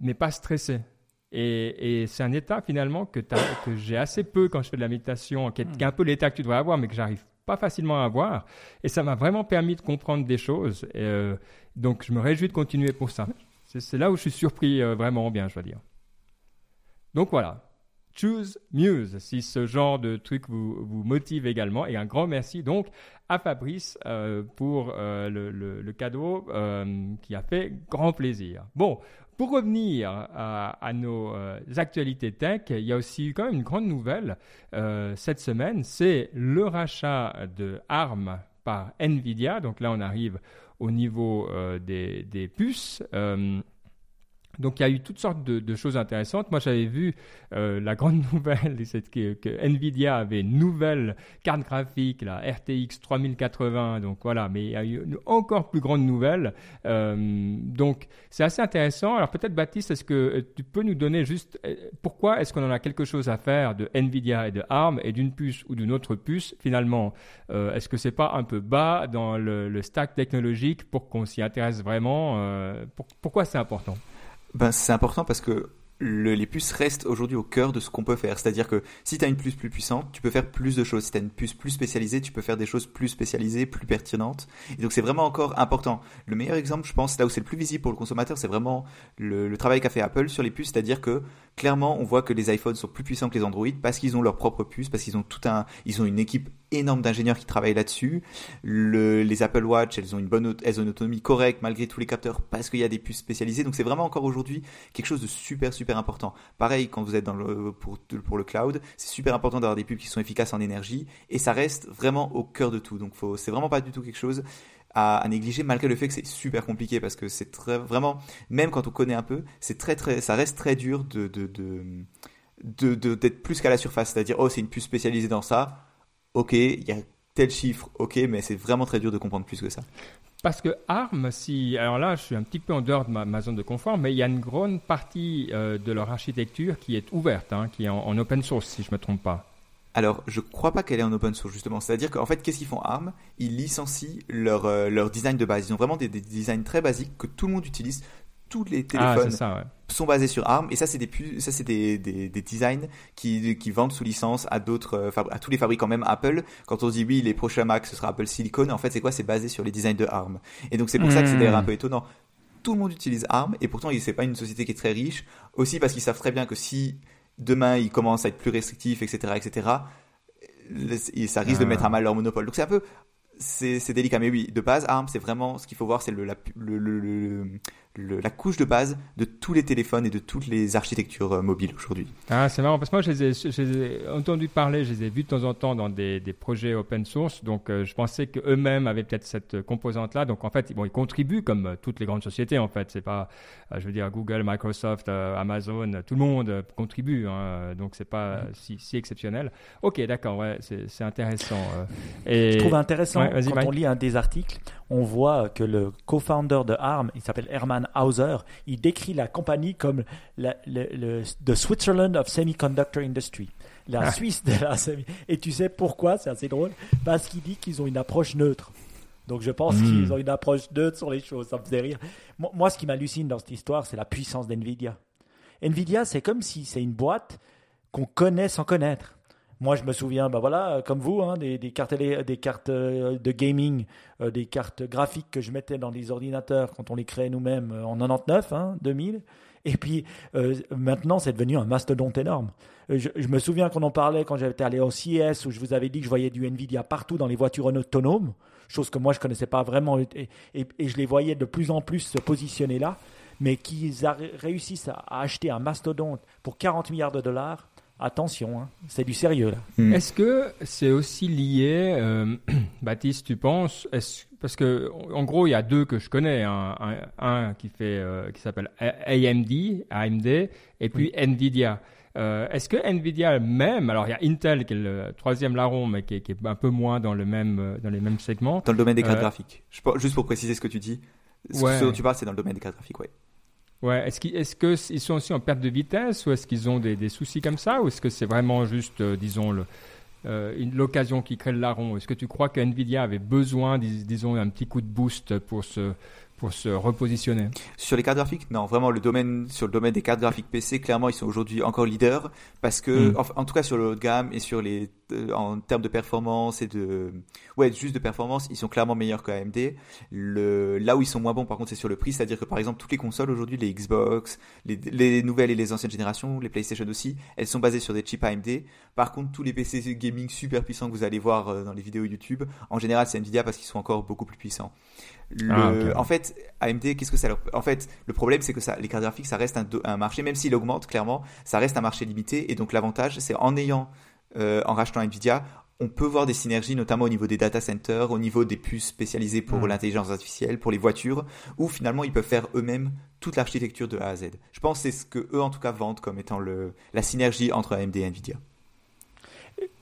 mais pas stressé. Et, c'est un état finalement que, que j'ai assez peu quand je fais de la méditation, qui est, un peu l'état que tu devrais avoir, mais que j'arrive pas facilement à avoir. Et ça m'a vraiment permis de comprendre des choses. Et, euh, donc, je me réjouis de continuer pour ça. C'est là où je suis surpris euh, vraiment bien, je dois dire. Donc voilà, Choose Muse, si ce genre de truc vous, motive également. Et un grand merci donc à Fabrice euh, pour euh, le, cadeau euh, qui a fait grand plaisir. Bon, pour revenir à, nos actualités tech, il y a aussi quand même une grande nouvelle cette semaine, c'est le rachat de ARM par Nvidia. Donc là, on arrive au niveau des puces. Donc il y a eu toutes sortes de, choses intéressantes. Moi j'avais vu euh, la grande nouvelle, c'est que, Nvidia avait une nouvelle carte graphique, la RTX 3080. Donc voilà, mais il y a eu encore plus grande nouvelle. Euh, donc c'est assez intéressant. Alors peut-être Baptiste, est-ce que euh, tu peux nous donner juste pourquoi est-ce qu'on en a quelque chose à faire de Nvidia et de ARM et d'une puce ou d'une autre puce finalement? Est-ce que c'est pas un peu bas dans le, stack technologique pour qu'on s'y intéresse vraiment? Pourquoi c'est important? Ben, c'est important parce que les puces restent aujourd'hui au cœur de ce qu'on peut faire. C'est-à-dire que si tu as une puce plus puissante, tu peux faire plus de choses. Si tu as une puce plus spécialisée, tu peux faire des choses plus spécialisées, plus pertinentes. Et donc c'est vraiment encore important. Le meilleur exemple, je pense, là où c'est le plus visible pour le consommateur, c'est vraiment le, le travail qu'a fait Apple sur les puces. C'est-à-dire que clairement, on voit que les iPhones sont plus puissants que les Android parce qu'ils ont leur propre puce, parce qu'ils ont tout un, ils ont une équipe énorme d'ingénieurs qui travaillent là-dessus. Le, les Apple Watch, elles ont une bonne, elles autonomie correcte malgré tous les capteurs parce qu'il y a des puces spécialisées. Donc c'est vraiment encore aujourd'hui quelque chose de super super important. Pareil quand vous êtes dans le pour pour le cloud, c'est super important d'avoir des puces qui sont efficaces en énergie et ça reste vraiment au cœur de tout. Donc c'est vraiment pas du tout quelque chose à, négliger malgré le fait que c'est super compliqué parce que c'est très vraiment même quand on connaît un peu c'est très très ça reste très dur de de, de d'être plus qu'à la surface. C'est-à-dire oh c'est une puce spécialisée dans ça. Ok il y a tel chiffre. Ok mais c'est vraiment très dur de comprendre plus que ça. Parce que ARM, si, alors là, je suis un petit peu en dehors de ma, zone de confort, mais il y a une grande partie euh, de leur architecture qui est ouverte, hein, qui est en, open source, si je ne me trompe pas. Alors, je crois pas qu'elle est en open source justement. C'est-à-dire qu'en fait, qu'est-ce qu'ils font? ARM Ils licencient leur, euh, leur design de base. Ils ont vraiment des, designs très basiques que tout le monde utilise. Tous les ah, téléphones sont basés sur ARM. Et ça c'est des ça c'est des, des, designs qui, qui vendent sous licence à d'autres euh, à tous les fabricants même Apple. Quand on dit oui les prochains Mac ce sera Apple Silicon. En fait c'est quoi? C'est basé sur les designs de ARM. Et donc c'est pour ça que c'est d'ailleurs un hmm. peu étonnant. Tout le monde utilise ARM. Et pourtant c'est pas une société qui est très riche. Aussi parce qu'ils savent très bien que si demain ils commencent à être plus restrictifs, etc., etc., ça risque de mettre à mal leur monopole. Donc c'est un peu, c'est délicat. Mais oui, de base, ARM, c'est vraiment ce qu'il faut voir, c'est le, le, le, la couche de base de tous les téléphones et de toutes les architectures euh, mobiles aujourd'hui. Ah, c'est marrant parce que moi, je les, ai, je les, ai, entendu parler, je les ai vus de temps en temps dans des, des projets open source. Donc, euh, je pensais qu'eux-mêmes avaient peut-être cette composante-là. Donc, en fait, bon, ils contribuent comme euh, toutes les grandes sociétés. En fait, c'est pas, je veux dire, Google, Microsoft, Amazon, tout le monde contribue. Hein, donc, c'est pas si, si, exceptionnel. Ok, d'accord, ouais, c'est intéressant. et... Je trouve intéressant quand on lit un des articles, on voit que le co-founder de ARM, il s'appelle Herman Hauser, il décrit la compagnie comme la, le, the Switzerland of Semiconductor Industry. La ah. Suisse de la semi. Et tu sais pourquoi? C'est assez drôle. Parce qu'il dit qu'ils ont une approche neutre. Donc je pense hmm. qu'ils ont une approche neutre sur les choses. Ça me faisait rire. Moi, ce qui m'hallucine dans cette histoire, c'est la puissance d'NVIDIA. NVIDIA, c'est comme si c'est une boîte qu'on connaît sans connaître. Moi, je me souviens, bah voilà, comme vous, hein, des, cartes, des cartes euh, de gaming, euh, des cartes graphiques que je mettais dans les ordinateurs quand on les créait nous-mêmes euh, en 99, 2000. Hein, Et puis maintenant, c'est devenu un mastodonte énorme. Je, me souviens qu'on en parlait quand j'étais allé au CES où je vous avais dit que je voyais du Nvidia partout dans les voitures autonomes, chose que moi je connaissais pas vraiment et je les voyais de plus en plus se positionner là, mais qu'ils réussissent à acheter un mastodonte pour 40 milliards de dollars attention, hein, c'est du sérieux là. Hmm. Est-ce que c'est aussi lié, euh, Baptiste, tu penses Parce que en gros, il y a deux que je connais, hein. un, qui fait, euh, qui s'appelle AMD, AMD, et puis Nvidia. Euh, est-ce que Nvidia même, alors il y a Intel qui est le troisième larron, mais qui est, un peu moins dans le même dans les mêmes segments. Dans le domaine des cartes graphiques. juste pour préciser ce que tu dis, ce dont tu parles, c'est dans le domaine des cartes graphiques, ouais. Ouais, est-ce qu'ils est sont aussi en perte de vitesse ou est-ce qu'ils ont des, des, soucis comme ça ou est-ce que c'est vraiment juste, euh, disons, euh, l'occasion qui crée le larron? Est-ce que tu crois que Nvidia avait besoin, disons, d'un petit coup de boost pour se, pour se repositionner? Sur les cartes graphiques, non, vraiment le domaine sur le domaine des cartes graphiques PC, clairement ils sont aujourd'hui encore leaders parce que hmm. en, tout cas sur le haut de gamme et sur les en termes de performance et de ouais juste de performance, ils sont clairement meilleurs que AMD. Le là où ils sont moins bons par contre c'est sur le prix, c'est-à-dire que par exemple toutes les consoles aujourd'hui, les Xbox, les, les nouvelles et les anciennes générations, les PlayStation aussi, elles sont basées sur des chips AMD. Par contre tous les PC gaming super puissants que vous allez voir euh, dans les vidéos YouTube, en général c'est Nvidia parce qu'ils sont encore beaucoup plus puissants. Ah, en fait, AMD, qu'est-ce que ça leur... En fait, le problème, c'est que ça, les cartes graphiques, ça reste un, marché, même s'il augmente, clairement, ça reste un marché limité. Et donc, l'avantage, c'est en ayant, euh, en rachetant Nvidia, on peut voir des synergies, notamment au niveau des data centers, au niveau des puces spécialisées pour Mm. l'intelligence artificielle, pour les voitures, où finalement ils peuvent faire eux-mêmes toute l'architecture de A à Z. Je pense que c'est ce que eux en tout cas vendent comme étant le, la synergie entre AMD et Nvidia.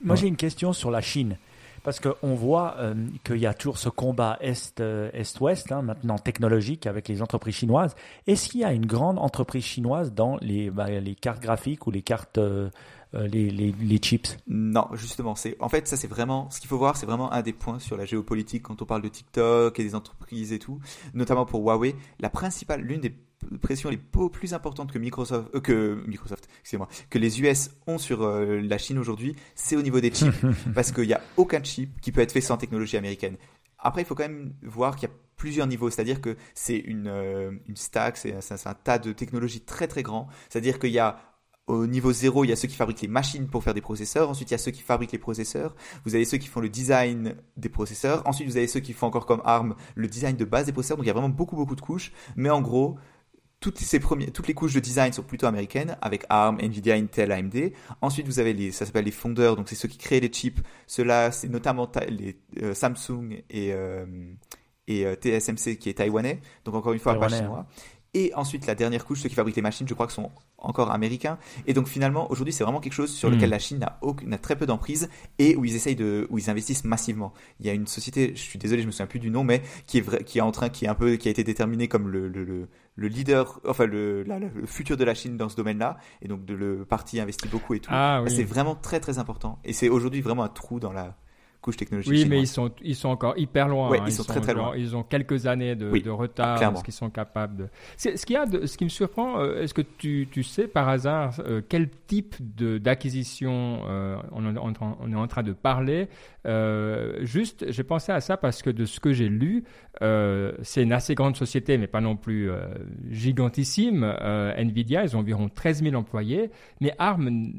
Moi, Ouais. j'ai une question sur la Chine. Parce qu'on voit euh, qu'il y a toujours ce combat Est, euh, Est-Ouest, hein, maintenant technologique, avec les entreprises chinoises. Est-ce qu'il y a une grande entreprise chinoise dans les, bah, les cartes graphiques ou les cartes, euh, les, les, les chips Non, justement, c'est en fait ça c'est vraiment ce qu'il faut voir, c'est vraiment un des points sur la géopolitique quand on parle de TikTok et des entreprises et tout, notamment pour Huawei. La principale, l'une des pressions les plus importantes que Microsoft, euh, que Microsoft, excusez-moi, que les US ont sur euh, la Chine aujourd'hui, c'est au niveau des chips, parce qu'il n'y a aucun chip qui peut être fait sans technologie américaine. Après, il faut quand même voir qu'il y a plusieurs niveaux, c'est-à-dire que c'est une, euh, une stack, c'est un tas de technologies très très grand, c'est-à-dire qu'il y a au niveau zéro, il y a ceux qui fabriquent les machines pour faire des processeurs. Ensuite, il y a ceux qui fabriquent les processeurs. Vous avez ceux qui font le design des processeurs. Ensuite, vous avez ceux qui font encore comme ARM le design de base des processeurs. Donc, il y a vraiment beaucoup, beaucoup de couches. Mais en gros, toutes, ces premiers, toutes les couches de design sont plutôt américaines, avec ARM, Nvidia, Intel, AMD. Ensuite, vous avez les, ça s'appelle les fondeurs, donc c'est ceux qui créent les chips. Ceux-là, c'est notamment ta- les euh, Samsung et, euh, et euh, TSMC qui est taïwanais. Donc encore une fois, pas chinois. Et ensuite, la dernière couche, ceux qui fabriquent les machines, je crois que sont encore américains. Et donc finalement, aujourd'hui, c'est vraiment quelque chose sur lequel la Chine n'a aucun- n'a très peu d'emprise et où ils essayent de, où ils investissent massivement. Il y a une société, je suis désolé, je me souviens plus du nom, mais qui est vrai, qui est en train, qui est un peu, qui a été déterminé comme le, le, le, le leader, enfin le, la- le futur de la Chine dans ce domaine-là. Et donc de, le parti investit beaucoup et tout. Ah oui. C'est vraiment très très important. Et c'est aujourd'hui vraiment un trou dans la couche technologique Oui, mais ils sont, ils sont encore hyper loin. Ouais, hein. ils sont très, très genre- loin. Ils ont quelques années de, Oui, de retard, clairement. ce qu'ils sont capables de. Ce, qu'il y a de- ce qui me surprend, euh, est-ce que tu, tu sais par hasard euh, quel type d'acquisition euh, on, est en train- on est en train de parler Juste, j'ai pensé à ça parce que de ce que j'ai lu, c'est une assez grande société, mais pas non plus gigantissime. Nvidia, ils ont environ 13 000 employés, mais ARM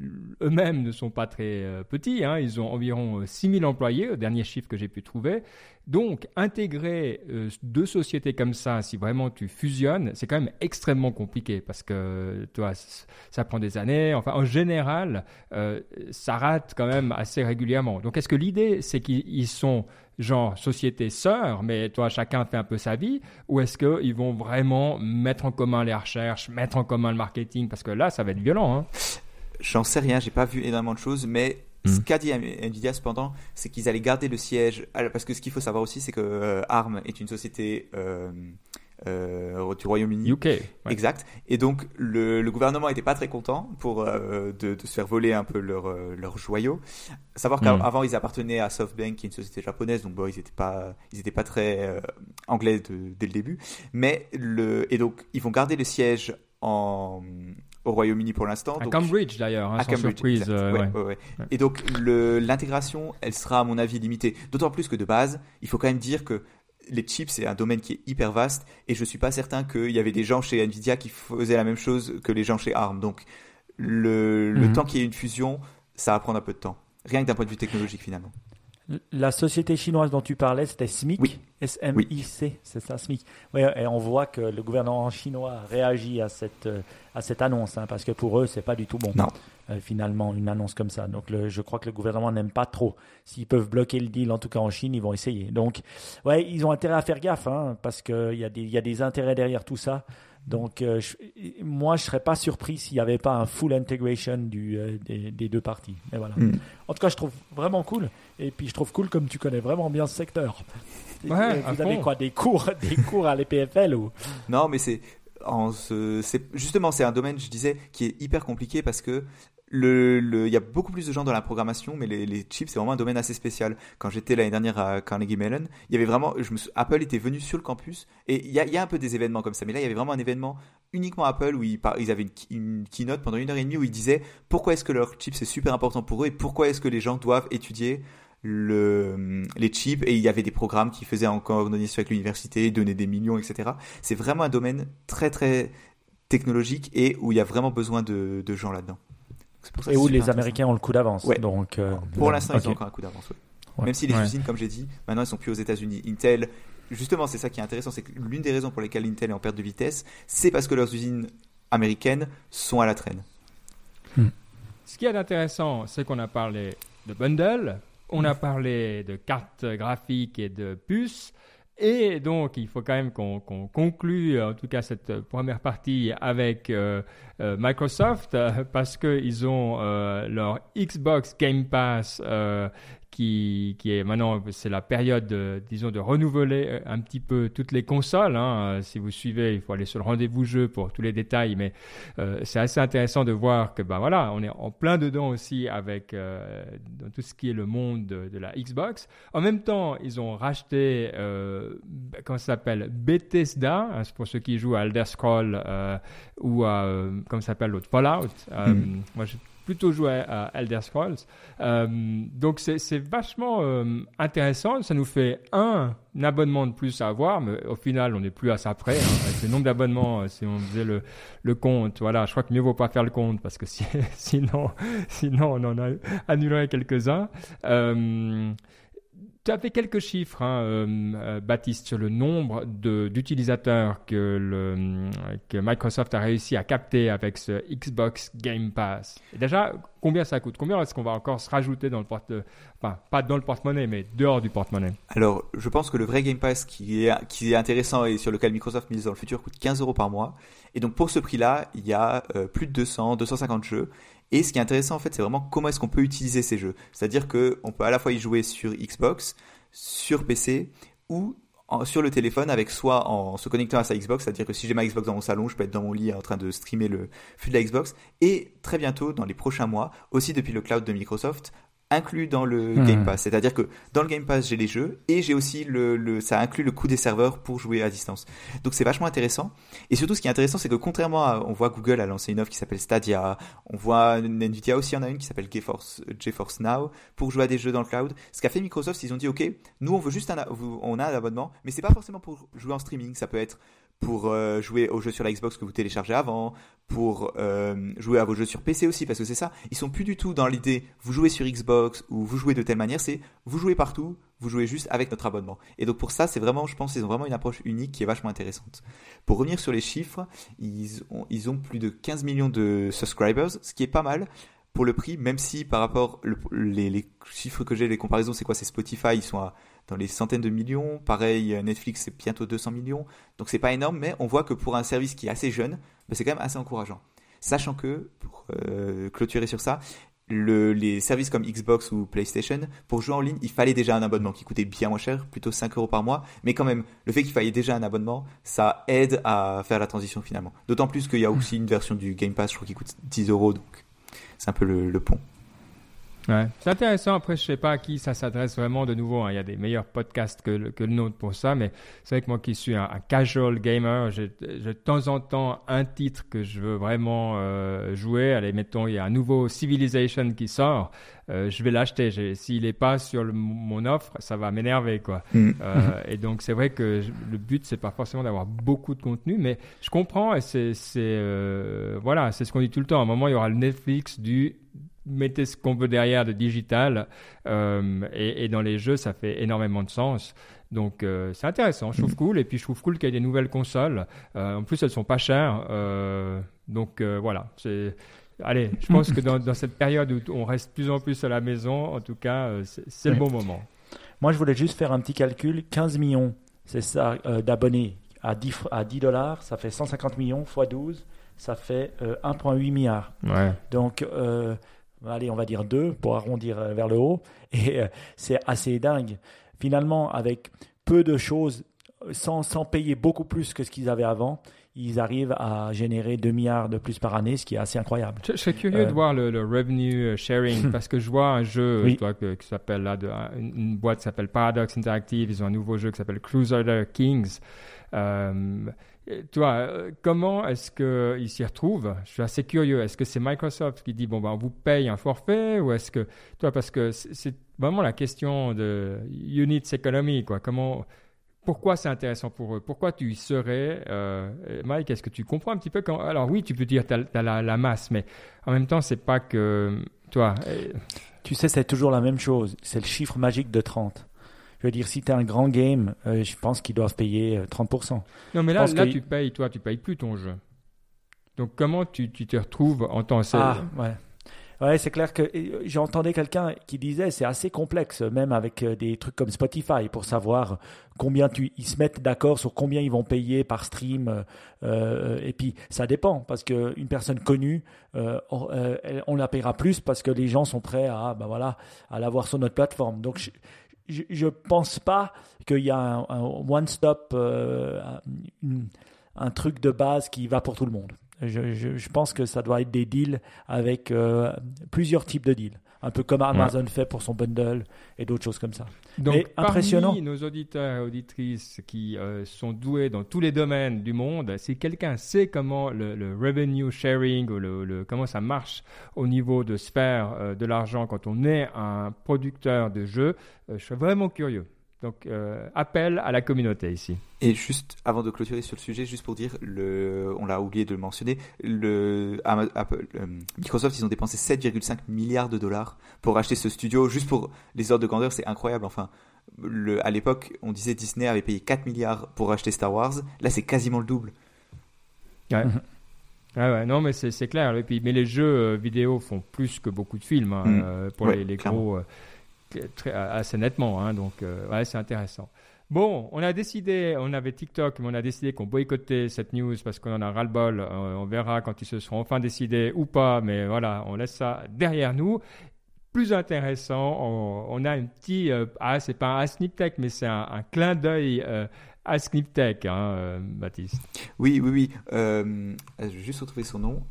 eux-mêmes ne sont pas très petits. hein. Ils ont environ euh, 6 000 employés, au dernier chiffre que j'ai pu trouver. Donc, intégrer euh, deux sociétés comme ça, si vraiment tu fusionnes, c'est quand même extrêmement compliqué parce que toi, c- ça prend des années. Enfin, en général, euh, ça rate quand même assez régulièrement. Donc, est-ce que l'idée, c'est qu'ils ils sont genre société sœur, mais toi, chacun fait un peu sa vie, ou est-ce qu'ils vont vraiment mettre en commun les recherches, mettre en commun le marketing? Parce que là, ça va être violent. Hein. J'en sais rien, j'ai pas vu énormément de choses, mais Mm. ce qu'a dit Nvidia cependant, c'est qu'ils allaient garder le siège. Parce que ce qu'il faut savoir aussi, c'est que euh, ARM est une société euh, euh, du Royaume-Uni. UK. ouais. Exact. Et donc le, le gouvernement était pas très content pour euh, de, de se faire voler un peu leurs leurs joyaux. Savoir Mm. qu'avant ils appartenaient à SoftBank, qui est une société japonaise, donc bon ils étaient pas ils étaient pas très euh, anglais de- dès le début. Mais le et donc ils vont garder le siège en au Royaume-Uni pour l'instant. À Cambridge d'ailleurs, hein, à Cambridge, surprise. euh, Ouais, ouais. ouais, ouais. Ouais. Et donc l'intégration, elle sera à mon avis limitée. D'autant plus que de base, il faut quand même dire que les chips, c'est un domaine qui est hyper vaste et je suis pas certain qu'il y avait des gens chez Nvidia qui faisaient la même chose que les gens chez ARM. Donc le, le Mhm. temps qu'il y ait une fusion, ça va prendre un peu de temps. Rien que d'un point de vue technologique finalement. La société chinoise dont tu parlais, c'était SMIC Oui. S-M-I-C, c'est ça, SMIC. Oui, et on voit que le gouvernement chinois réagit à cette, à cette annonce, hein, parce que pour eux, c'est pas du tout bon. Non. euh, finalement, une annonce comme ça. Donc, le- je crois que le gouvernement n'aime pas trop. S'ils peuvent bloquer le deal, en tout cas en Chine, ils vont essayer. Donc, ouais, ils ont intérêt à faire gaffe, hein, parce qu'il y, a des- y a des intérêts derrière tout ça. Donc, euh, je- moi, je serais pas surpris s'il n'y avait pas un full integration du, euh, des, des deux parties. Mais voilà. Mm. En tout cas, je trouve vraiment cool. Et puis, je trouve cool comme tu connais vraiment bien ce secteur. Ouais, Vous avez fond. quoi Des cours, des cours à l'EPFL ou? Non, mais c'est en ce- c'est justement c'est un domaine, je disais, qui est hyper compliqué parce que le, le- il y a beaucoup plus de gens dans la programmation, mais les, les chips c'est vraiment un domaine assez spécial. Quand j'étais l'année dernière à Carnegie Mellon, il y avait vraiment, je me sou- Apple était venu sur le campus et il y a, il y a un peu des événements comme ça, mais là il y avait vraiment un événement uniquement Apple où ils, avaient une, une keynote pendant une heure et demie où ils disaient pourquoi est-ce que leur chip c'est super important pour eux et pourquoi est-ce que les gens doivent étudier le, les chips et il y avait des programmes qui faisaient en coordination avec l'université, donner des millions, etc. C'est vraiment un domaine très très technologique et où il y a vraiment besoin de, de gens là-dedans. Et où les intéressant. Encore un coup d'avance. Ouais. Donc, euh, Pour l'instant, ils ont encore un coup d'avance. ouais. Ouais. Même si les Ouais. usines, comme j'ai dit, maintenant elles sont plus aux États-Unis. Intel, justement, c'est ça qui est intéressant, c'est que l'une des raisons pour lesquelles Intel est en perte de vitesse, c'est parce que leurs usines américaines sont à la traîne. Ce qui est intéressant, c'est qu'on a parlé de bundle, On a parlé de cartes graphiques et de puces. Et donc, il faut quand même qu'on conclue, en tout cas, cette première partie avec euh, euh, Microsoft, euh, parce qu'ils ont leur Xbox Game Pass qui, qui est maintenant, c'est la période, disons, de renouveler euh, un petit peu toutes les consoles. Hein. Si vous suivez, il faut aller sur le rendez-vous jeu pour tous les détails, mais euh, c'est assez intéressant de voir que, ben voilà, on est en plein dedans aussi avec euh, dans tout ce qui est le monde de, la Xbox. En même temps, ils ont racheté, comment ça s'appelle, Bethesda, hein, pour ceux qui jouent à Elder Scrolls ou à, comment ça s'appelle l'autre, Fallout. Hmm. Moi, je plutôt joué à, Elder Scrolls. Euh, donc c'est vachement euh, intéressant. Ça nous fait un, abonnement de plus à avoir, mais au final on n'est plus à ça près. Hein, le nombre d'abonnements, euh, si on faisait le, le, compte, voilà, je crois que mieux vaut pas faire le compte parce que sinon, sinon on en a annulé quelques-uns. Tu as fait quelques chiffres, hein, euh, euh, Baptiste, sur le nombre d'utilisateurs que, Microsoft a réussi à capter avec ce Xbox Game Pass. déjà, combien ça coûte? Combien est-ce qu'on va encore se rajouter dans le porte enfin pas dans le porte-monnaie, mais dehors du porte-monnaie? Alors, je pense que le vrai Game Pass qui est, qui est intéressant et sur lequel Microsoft mise dans le futur coûte 15 euros par mois. Et donc pour ce prix-là, il y a euh, plus de 200, 250 jeux. Et ce qui est intéressant en fait, c'est vraiment comment est-ce qu'on peut utiliser ces jeux. C'est-à-dire qu'on peut à la fois y jouer sur Xbox, sur PC ou sur le téléphone avec soit en se connectant à sa Xbox, c'est-à-dire que si j'ai ma Xbox dans mon salon, je peux être dans mon lit en train de streamer le flux de la Xbox, et très bientôt, dans les prochains mois, aussi depuis le cloud de Microsoft, inclus dans le hmm. Game Pass. C'est-à-dire que dans le Game Pass, j'ai les jeux et j'ai aussi le, le, ça inclut le coût des serveurs pour jouer à distance. Donc c'est vachement intéressant. Et surtout, ce qui est intéressant, c'est que contrairement à, on voit Google a lancé une offre qui s'appelle Stadia, on voit Nvidia aussi en a une qui s'appelle GeForce, GeForce Now pour jouer à des jeux dans le cloud. Ce qu'a fait Microsoft, ils ont dit, OK, nous, on veut juste un, on a un abonnement, mais c'est pas forcément pour jouer en streaming. Ça peut être pour euh, jouer aux jeux sur la Xbox que vous téléchargez avant, pour euh, jouer à vos jeux sur PC aussi, parce que c'est ça. Ils sont plus du tout dans l'idée vous jouez sur Xbox ou vous jouez de telle manière, c'est vous jouez partout, vous jouez juste avec notre abonnement. Et donc pour ça, c'est vraiment, je pense, ils ont vraiment une approche unique qui est vachement intéressante. Pour revenir sur les chiffres, ils ont, plus de 15 millions de subscribers, ce qui est pas mal pour le prix, même si par rapport les, les chiffres que j'ai, les comparaisons, c'est quoi? C'est Spotify, ils sont à dans les centaines de millions. Pareil, Netflix, c'est bientôt 200 millions. Donc c'est pas énorme, mais on voit que pour un service qui est assez jeune, ben, c'est quand même assez encourageant. Sachant que, pour euh, clôturer sur ça, le, les services comme Xbox ou PlayStation, pour jouer en ligne, il fallait déjà un abonnement qui coûtait bien moins cher, plutôt 5 euros par mois. Mais quand même, le fait qu'il fallait déjà un abonnement, ça aide à faire la transition finalement. D'autant plus qu'il y a aussi une version du Game Pass, je crois, qui coûte 10 euros, donc c'est un peu le pont. Ouais. C'est intéressant. Après, je sais pas à qui ça s'adresse vraiment de nouveau. Hein. Il y a des meilleurs podcasts que le, que le nôtre pour ça, mais c'est vrai que moi qui suis un, casual gamer, j'ai de temps en temps un titre que je veux vraiment euh, jouer. Allez, mettons, il y a un nouveau Civilization qui sort. Euh, je vais l'acheter. S'il n'est pas sur mon offre, ça va m'énerver, quoi. Mm. Euh, et donc, c'est vrai que le but, c'est pas forcément d'avoir beaucoup de contenu, mais je comprends et c'est, voilà, c'est ce qu'on dit tout le temps. À un moment, il y aura le Netflix du mettez ce qu'on veut derrière de digital. Euh, et, dans les jeux, ça fait énormément de sens. Donc euh, c'est intéressant, je trouve mm. cool. Et puis je trouve cool qu'il y ait des nouvelles consoles. Euh, en plus, elles sont pas chères. donc voilà, c'est. Allez, je pense que dans, cette période où on reste plus en plus à la maison, en tout cas, c'est le bon moment. Moi, je voulais juste faire un petit calcul. 15 millions, c'est ça, d'abonnés à 10, à 10 dollars, ça fait 150 millions x 12, ça fait 1,8 milliard. Ouais. Donc, allez, on va dire deux pour arrondir euh, vers le haut. Et euh, c'est assez dingue. Finalement, avec peu de choses, sans, sans payer beaucoup plus que ce qu'ils avaient avant, ils arrivent à générer 2 milliards de plus par année, ce qui est assez incroyable. Je, serais curieux de euh, voir le, revenue sharing parce que je vois un jeu qui s'appelle là, de, une, boîte qui s'appelle Paradox Interactive. Ils ont un nouveau jeu qui s'appelle Crusader Kings. Toi, euh, comment est-ce qu'ils s'y retrouvent Je suis assez curieux. Est-ce que c'est Microsoft qui dit bon ben on vous paye un forfait ou est-ce que toi parce que c'est vraiment la question de units economy quoi. Comment pourquoi c'est intéressant pour eux? Pourquoi tu y serais euh, Mike, est-ce que tu comprends un petit peu. Alors oui, tu peux dire tu as, la, la, masse, mais en même temps, c'est pas que toi. Tu sais, c'est toujours la même chose. C'est le chiffre magique de 30. Je veux dire, si tu as un grand game, euh, je pense qu'ils doivent payer 30%. Euh, non, mais là, là tu payes, toi, tu payes plus ton jeu. Donc, comment tu, tu te retrouves en tant que. Ah, ouais. Ouais, c'est clair que j'entendais quelqu'un qui disait c'est assez complexe, même avec euh, des trucs comme Spotify, pour savoir combien tu, ils se mettent d'accord sur combien ils vont payer par stream. Euh, euh et puis ça dépend parce que une personne connue, euh, on la paiera plus parce que les gens sont prêts à, ben voilà, à l'avoir sur notre plateforme. Donc je, je, pense pas qu'il y a un, one stop, un truc de base qui va pour tout le monde. Je, pense que ça doit être des deals avec euh, plusieurs types de deals. Un peu comme Amazon fait pour son bundle et d'autres choses comme ça. Donc, impressionnant. Parmi nos auditeurs et auditrices qui euh, sont doués dans tous les domaines du monde, si quelqu'un sait comment le, le, revenue sharing ou le, le, comment ça marche au niveau de sphère euh, de l'argent quand on est un producteur de jeux, je suis vraiment curieux. Donc, euh, appel à la communauté ici. Et juste avant de clôturer sur le sujet, juste pour dire, le, on l'a oublié de le mentionner, le, Apple, euh, Microsoft, ils ont dépensé 7,5 milliards de dollars pour acheter ce studio. Juste pour les ordres de grandeur, c'est incroyable. Enfin, le, à l'époque, on disait Disney avait payé 4 milliards pour acheter Star Wars. Là, c'est quasiment le double. Ouais. ouais, non, mais c'est clair. Et puis, mais les jeux euh, vidéo font plus que beaucoup de films hein, mm. pour les, les gros très, assez nettement. Hein, donc, euh, ouais, c'est intéressant. Bon, on a décidé, on avait TikTok, mais on a décidé qu'on boycottait cette news parce qu'on en a ras-le-bol. Euh, on verra quand ils se seront enfin décidés ou pas, mais voilà, on laisse ça derrière nous. Plus intéressant, on, a un petit, euh, ah, c'est pas un Snip Tech, mais c'est un, clin d'œil à Snip Tech, hein, Baptiste. Oui, oui, oui. je vais juste retrouver son nom.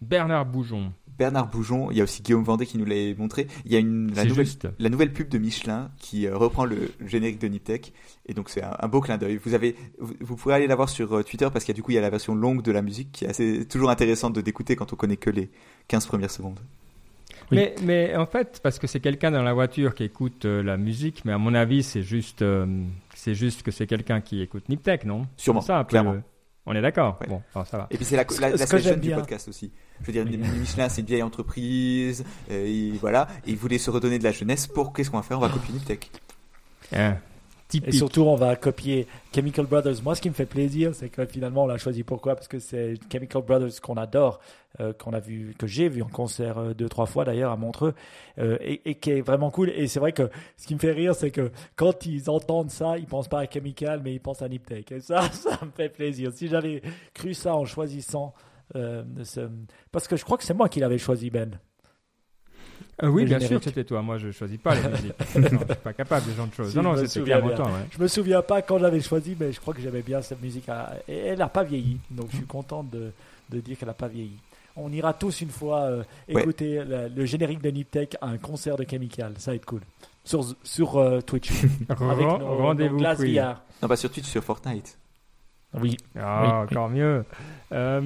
Bernard Boujon. Bernard Boujon, il y a aussi Guillaume Vendée qui nous l'a montré. Il y a une, la, nouvelle, la nouvelle pub de Michelin qui euh, reprend le générique de Niptech. Et donc c'est un, beau clin d'œil. Vous, avez, vous, pourrez aller la voir sur euh, Twitter parce qu'il y a du coup il y a la version longue de la musique qui est assez, toujours intéressante de d'écouter quand on connaît que les 15 premières secondes. Mais, mais, en fait, parce que c'est quelqu'un dans la voiture qui écoute euh, la musique, mais à mon avis, c'est juste, c'est juste que c'est quelqu'un qui écoute Niptech, non? Sûrement, ça, clairement. On est d'accord. Bon, ça va. Et puis c'est la, la, la, du podcast aussi. Je veux dire, Michelin, c'est une vieille entreprise, et voilà. Et ils voulaient se redonner de la jeunesse pour qu'est-ce qu'on va faire? On va copier Niptech. Ah, et surtout, on va copier Chemical Brothers. Moi, ce qui me fait plaisir, c'est que finalement, on l'a choisi. Pourquoi? Parce que c'est Chemical Brothers qu'on adore, euh, qu'on a vu, que j'ai vu en concert euh, deux, trois fois d'ailleurs à Montreux, euh, et, qui est vraiment cool. Et c'est vrai que ce qui me fait rire, c'est que quand ils entendent ça, ils pensent pas à Chemical, mais ils pensent à Niptech. Et ça, ça me fait plaisir. Si j'avais cru ça en choisissant, parce que je crois que c'est moi qui l'avais choisi, Ben. Euh, oui, bien sûr, c'était toi. Moi, je ne choisis pas les musiques. je ne suis pas capable de genre de choses. non, non, c'était clairement toi. Ouais. Je me souviens pas quand j'avais choisi, mais je crois que j'aimais bien cette musique. Et elle n'a pas vieilli. Donc, je suis content de, de dire qu'elle n'a pas vieilli. On ira tous une fois euh, écouter le, générique de Niptech à un concert de Chemical. Ça va être cool. Sur, sur euh, Twitch. Rendez-vous. Non, pas sur Twitch, sur Fortnite. Oui. Ah, encore mieux. Euh,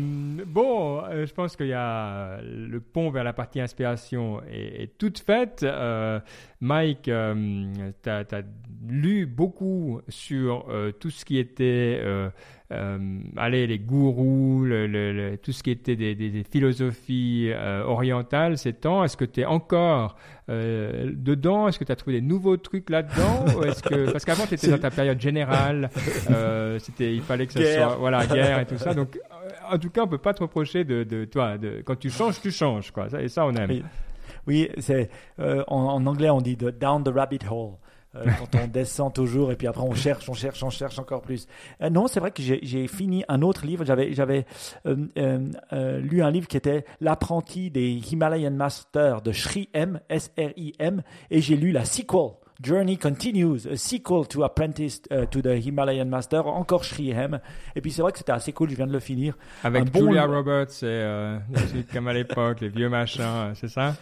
bon, euh, je pense qu'il y a le pont vers la partie inspiration est, est toute faite. Euh, Mike, euh, tu as, lu beaucoup sur euh, tout ce qui était, euh, allez, les gourous, le, tout ce qui était des, des, des philosophies orientales ces temps. Est-ce que tu es encore dedans? Est-ce que tu as trouvé des nouveaux trucs là-dedans? Que Parce qu'avant, tu étais dans ta période générale. c'était, il fallait que ce soit voilà, guerre et tout ça. Donc, en tout cas, on peut pas te reprocher de, de toi. De, quand tu changes, tu changes. Quoi. et ça, on aime. Oui, c'est euh, en, anglais on dit down the rabbit hole. Euh, quand on descend toujours et puis après on cherche, on cherche, on cherche encore plus. Euh, non, c'est vrai que j'ai fini un autre livre. J'avais j'avais lu un livre qui était L'apprenti des Himalayan Masters de Sri M S R I M et j'ai lu la sequel Journey Continues, a sequel to Apprentice uh, to the Himalayan Master, encore Shrihem. Et puis c'est vrai que c'était assez cool, je viens de le finir. Avec Julia Roberts et euh, comme à l'époque, les vieux machins, c'est ça?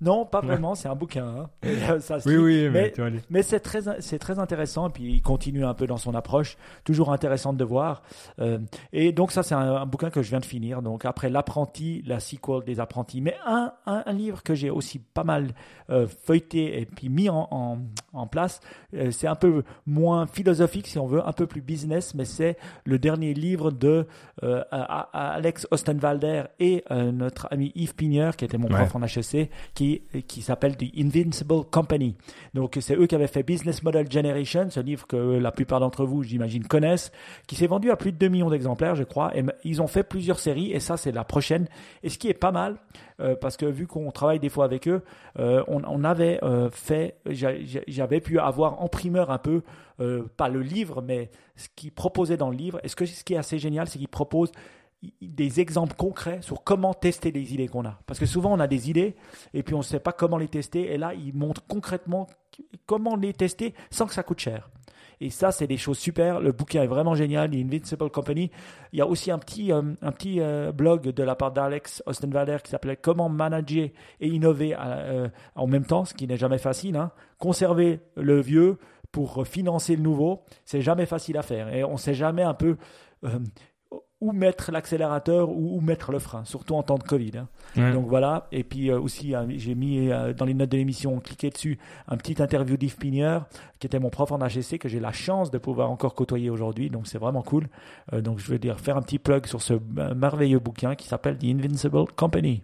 Non, pas vraiment, c'est un bouquin. Hein. Oui, oui, mais, mais, c'est très, c'est très intéressant. Et puis il continue un peu dans son approche, toujours intéressant de voir. Euh, et donc ça, c'est un, bouquin que je viens de finir. Donc après l'apprenti, la sequel des apprentis. Mais un, un, livre que j'ai aussi pas mal euh, feuilleté et puis mis en, en, en place, euh, c'est un peu moins philosophique si on veut, un peu plus business, mais c'est le dernier livre de Alex Ostenwalder et notre ami Yves Pigneur, qui était mon prof en HEC, qui qui, s'appelle The Invincible Company. Donc c'est eux qui avaient fait Business Model Generation, ce livre que la plupart d'entre vous, j'imagine, connaissent, qui s'est vendu à plus de 2 millions d'exemplaires, je crois. Et ils ont fait plusieurs séries et ça c'est la prochaine. Et ce qui est pas mal, euh, parce que vu qu'on travaille des fois avec eux, euh, on, on, avait euh, fait, j'avais pu avoir en primeur un peu, pas le livre, mais ce qu'ils proposaient dans le livre. Et ce, que, ce qui est assez génial, c'est qu'ils proposent des exemples concrets sur comment tester les idées qu'on a. Parce que souvent, on a des idées et puis on ne sait pas comment les tester. Et là, ils montrent concrètement comment les tester sans que ça coûte cher. Et ça, c'est des choses super. Le bouquin est vraiment génial. Invincible Company. Il y a aussi un petit, euh, un petit euh, blog de la part d'Alex Ostenwalder qui s'appelait Comment manager et innover euh, en même temps, ce qui n'est jamais facile. Hein. Conserver le vieux pour financer le nouveau, c'est jamais facile à faire. Et on ne sait jamais un peu où mettre l'accélérateur ou où mettre le frein, surtout en temps de Covid. Hein. Donc voilà. Et puis euh, aussi, euh, j'ai mis euh, dans les notes de l'émission, cliqué dessus, un petit interview d'Yves Pigneur, qui était mon prof en HSC, que j'ai la chance de pouvoir encore côtoyer aujourd'hui. Donc c'est vraiment cool. donc je veux dire, faire un petit plug sur ce merveilleux bouquin qui s'appelle The Invincible Company.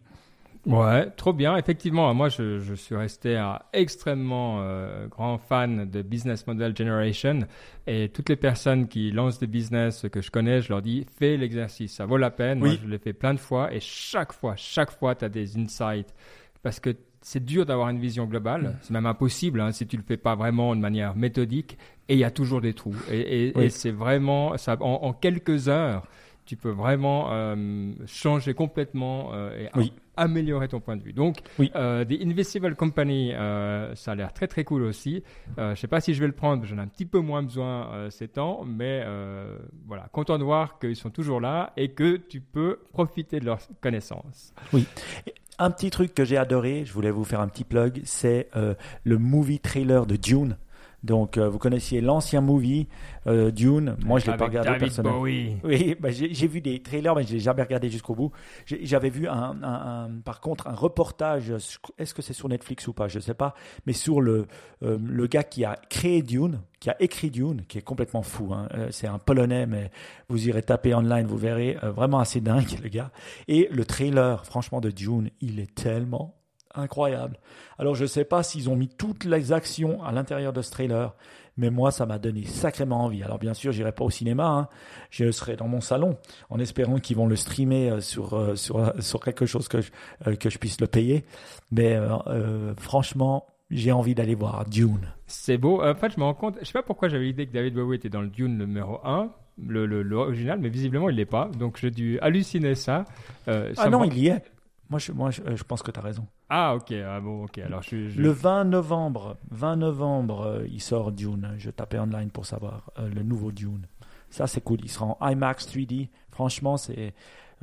Ouais, trop bien. Effectivement, moi, je, je suis resté un extrêmement euh, grand fan de Business Model Generation. Et toutes les personnes qui lancent des business que je connais, je leur dis, fais l'exercice. Ça vaut la peine. Moi, je l'ai fait plein de fois. Et chaque fois, chaque fois, tu as des insights. Parce que c'est dur d'avoir une vision globale. Mm. C'est même impossible hein, si tu le fais pas vraiment de manière méthodique. Et il y a toujours des trous. Et, et, et c'est vraiment, ça, en, en quelques heures, tu peux vraiment euh, changer complètement euh, et améliorer ton point de vue. Donc, oui. euh, The Invisible Company, euh, ça a l'air très très cool aussi. je ne sais pas si je vais le prendre, j'en ai un petit peu moins besoin ces temps, mais voilà, content de voir qu'ils sont toujours là et que tu peux profiter de leurs connaissances. Oui. Un petit truc que j'ai adoré, je voulais vous faire un petit plug, c'est le movie trailer de Dune. Donc, euh, vous connaissiez l'ancien movie euh, Dune. Moi, je l'ai pas regardé personnellement. Oui, bah, j'ai vu des trailers, mais je l'ai jamais regardé jusqu'au bout. J'avais vu un, par contre un reportage. Est-ce que c'est sur Netflix ou pas? Je ne sais pas. Mais sur le euh, le gars qui a créé Dune, qui a écrit Dune, qui est complètement fou. Hein. c'est un Polonais, mais vous irez taper online, vous verrez. vraiment assez dingue, le gars. Et le trailer, franchement, de Dune, il est tellement incroyable. Alors je ne sais pas s'ils ont mis toutes les actions à l'intérieur de ce trailer, mais moi ça m'a donné sacrément envie. Alors bien sûr, j'irai pas au cinéma, hein. je serai dans mon salon en espérant qu'ils vont le streamer euh, sur euh, sur euh, sur quelque chose que je, que je puisse le payer. Mais franchement, j'ai envie d'aller voir Dune. C'est beau. En fait, je me rends compte, je sais pas pourquoi j'avais l'idée que David Bowie était dans le Dune numéro 1, le, l'original, mais visiblement il l'est pas. Donc j'ai dû halluciner ça. ah non, il y est. Moi, je, moi, je, pense que tu as raison. Ah, ok. Ah, bon, ok. Alors, je, Le 20 novembre, 20 novembre, euh, il sort Dune. Je tapais online pour savoir euh, le nouveau Dune. Ça, c'est cool. Il sera en IMAX 3D. Franchement, c'est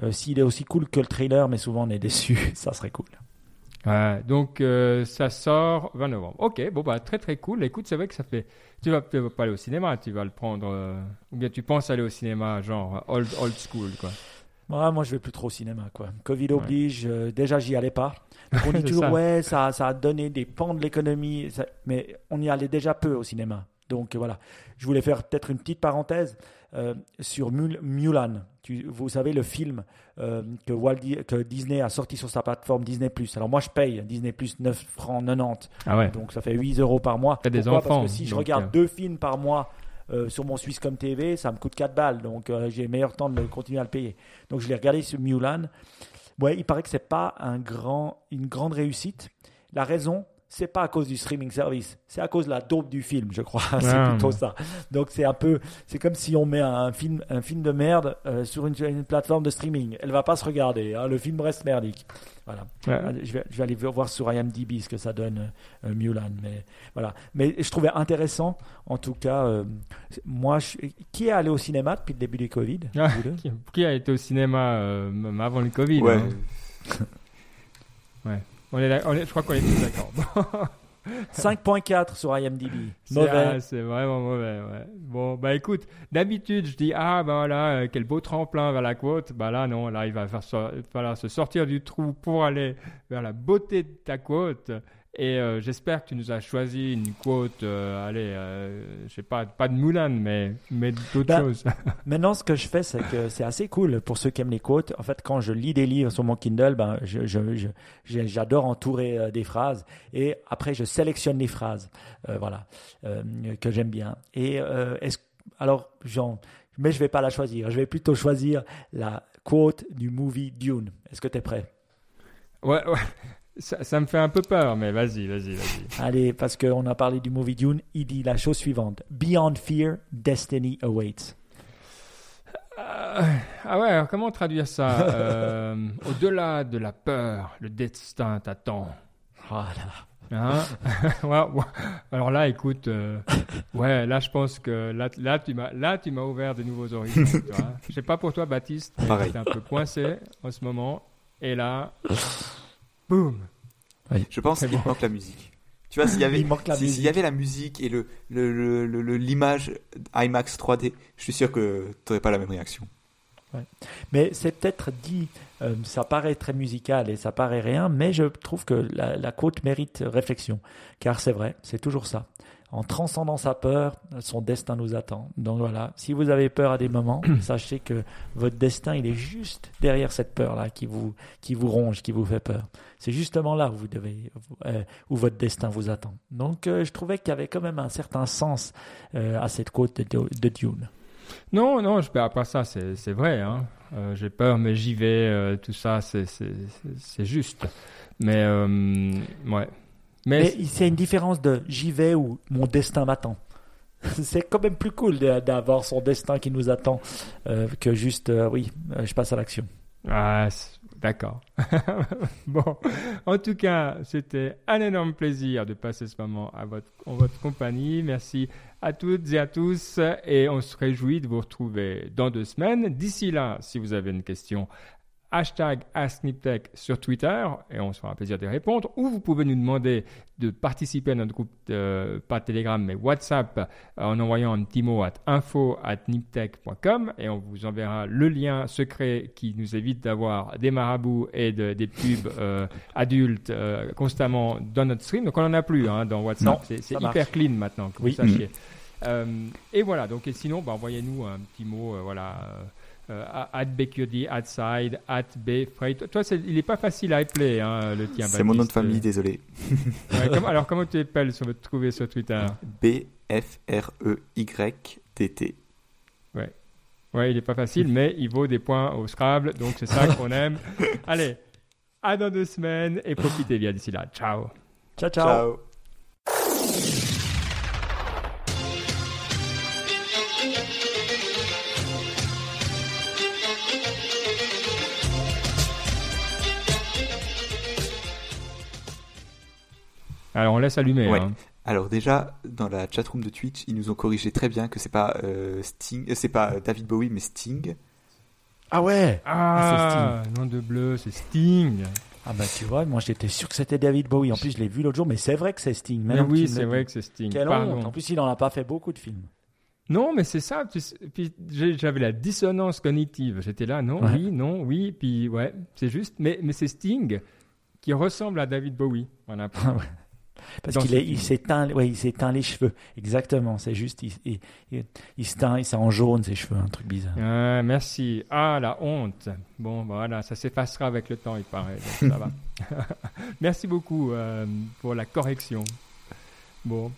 euh, s'il est aussi cool que le trailer, mais souvent on est déçu, ça serait cool. Ouais, donc ça sort 20 novembre. Ok, bon bah très très cool. Écoute, c'est vrai que ça fait. Tu vas peut-être pas aller au cinéma, tu vas le prendre. Ou bien tu penses aller au cinéma, genre old old school quoi. Moi, moi, je vais plus trop au cinéma, quoi. Covid oblige. Euh, déjà, j'y allais pas. on dit toujours, ouais, ça, ça a donné des pans de l'économie, mais on y allait déjà peu au cinéma. Donc voilà. Je voulais faire peut-être une petite parenthèse euh, sur Mulan. Tu, vous savez le film euh, que, Walt, que Disney a sorti sur sa plateforme Disney+. Alors moi je paye Disney+, 9 francs 90. Ah ouais. Donc ça fait 8 euros par mois. T'as des enfants. Parce que si je regarde deux films par mois euh, sur mon Swisscom TV, ça me coûte 4 balles, donc euh, j'ai meilleur temps de continuer à le payer. Donc je l'ai regardé sur Mulan. Ouais, il paraît que c'est pas un grand, une grande réussite. La raison, c'est pas à cause du streaming service, c'est à cause de la dope du film, je crois. c'est plutôt ça. Donc c'est un peu, c'est comme si on met un film, un film de merde euh, sur une, plateforme de streaming. Elle va pas se regarder. Hein, le film reste merdique. Voilà. Je, vais, je, vais, aller voir sur IMDb ce que ça donne euh, Mulan. Mais voilà. Mais je trouvais intéressant, en tout cas, euh, moi, qui est allé au cinéma depuis le début du Covid? Ah, qui, a été au cinéma avant le Covid Ouais. Hein? Ouais. On est, on est, je crois qu'on est tous d'accord. 5.4 sur IMDb. Mauvais. Ah, c'est vraiment mauvais, ouais. Bon, bah écoute, d'habitude, je dis, ah, bah voilà, euh, quel beau tremplin vers la côte. Bah là, non, là, il va falloir se sortir du trou pour aller vers la beauté de ta côte. Et euh, j'espère que tu nous as choisi une quote, euh, allez, euh, je sais pas, pas de Moulin, mais, mais d'autres Bah, choses. Maintenant, ce que je fais, c'est que c'est assez cool pour ceux qui aiment les quotes. En fait, quand je lis des livres sur mon Kindle, ben, je- je- je- j'ai- j'adore entourer euh, des phrases et après, je sélectionne les phrases, voilà, que j'aime bien. Et est-ce, alors, genre, mais je vais pas la choisir. Je vais plutôt choisir la quote du movie Dune. Est-ce que tu es prêt? Ouais, ouais. Ça, ça me fait un peu peur, mais vas-y, vas-y, vas-y. Allez, parce qu'on a parlé du movie Dune, il dit la chose suivante Beyond fear, destiny awaits. Euh, ah ouais, alors comment traduire ça Euh, Au-delà de la peur, le destin t'attend. Voilà. Hein? Ouais, ouais. Alors là, écoute, euh, ouais, là, je pense que là, là, tu m'as, là, tu m'as ouvert de nouveaux horizons. Je sais pas pour toi, Baptiste, mais Pareil. t'es un peu coincé en ce moment. Et là, boum. Je pense qu'il bon. manque la musique. Tu vois, s'il y avait, la si- s'il y musique. avait la musique et le, le, le- le- le- l'image IMAX 3D, je suis sûr que tu n'aurais pas la même réaction. Mais c'est peut-être dit, euh, ça paraît très musical et ça paraît rien, mais je trouve que la, la côte mérite réflexion. Car c'est vrai, c'est toujours ça. En transcendant sa peur, son destin nous attend. Donc voilà, si vous avez peur à des moments, sachez que votre destin, il est juste derrière cette peur-là qui vous, qui vous ronge, qui vous fait peur. C'est justement là où vous devez, euh, où votre destin vous attend. Donc euh, je trouvais qu'il y avait quand même un certain sens euh, à cette côte de, de Dune. Non, non, je pas ça, c'est, vrai. Hein. J'ai peur, mais j'y vais. tout ça, c'est, juste. Mais ouais. Mais, Mais c'est une différence de j'y vais ou mon destin m'attend. C'est quand même plus cool d'avoir son destin qui nous attend euh, que juste euh, oui, euh, je passe à l'action. Ah, d'accord. bon, en tout cas, c'était un énorme plaisir de passer ce moment à votre, en votre compagnie. Merci à toutes et à tous et on se réjouit de vous retrouver dans deux semaines. D'ici là, si vous avez une question, hashtag AskNipTech sur Twitter et on se fera un plaisir de répondre. Ou vous pouvez nous demander de participer à notre groupe, euh, pas Telegram, mais WhatsApp euh, en envoyant un petit mot à info at niptech.com et on vous enverra le lien secret qui nous évite d'avoir des marabouts et de- des pubs euh, adultes euh, constamment dans notre stream. Donc on n'en a plus hein, dans WhatsApp. C'est hyper marche. clean maintenant, que Oui. vous sachiez. Et voilà, donc et sinon, bah, envoyez-nous un petit mot, voilà, at BQD, at Side, at BFrey. Toi, toi, il n'est pas facile à appeler, hein, le tien. C'est mon nom de famille, désolé. Ouais, comment- alors, comment tu t'appelles sur votre trouver sur Twitter E B-F-R-E-Y-T-T. Ouais, il n'est pas facile, mais il vaut des points au Scrabble, donc c'est ça qu'on aime. Allez, à dans deux semaines et profitez bien d'ici là. Ciao. Ciao ciao. Ciao. Alors, on laisse allumer. Ouais. hein. Alors déjà, dans la chatroom de Twitch, ils nous ont corrigé très bien que c'est pas euh, Sting, euh, c'est pas David Bowie, mais Sting. Ah ouais. Ah, nom de bleu, c'est Sting. Ah bah tu vois, moi j'étais sûr que c'était David Bowie. En plus je l'ai vu l'autre jour, mais c'est vrai que c'est Sting. Mais Maintenant que oui, c'est vrai que c'est Sting. Quelle honte. En plus il en a pas fait beaucoup de films. Non, mais c'est ça. Puis j'avais la dissonance cognitive. J'étais là, non, Ouais. oui, non, oui. Puis ouais, c'est juste. Mais, mais c'est Sting qui ressemble à David Bowie. Voilà. Parce qu'il ce est- film. il s'est teint, ouais, il les cheveux. Exactement, c'est juste, il, il, il, il se teint, c'est en jaune ses cheveux, un truc bizarre. Ah, merci. Ah, la honte. Bon, voilà, ça s'effacera avec le temps, il paraît. Donc ça va. merci beaucoup euh, pour la correction. Bon.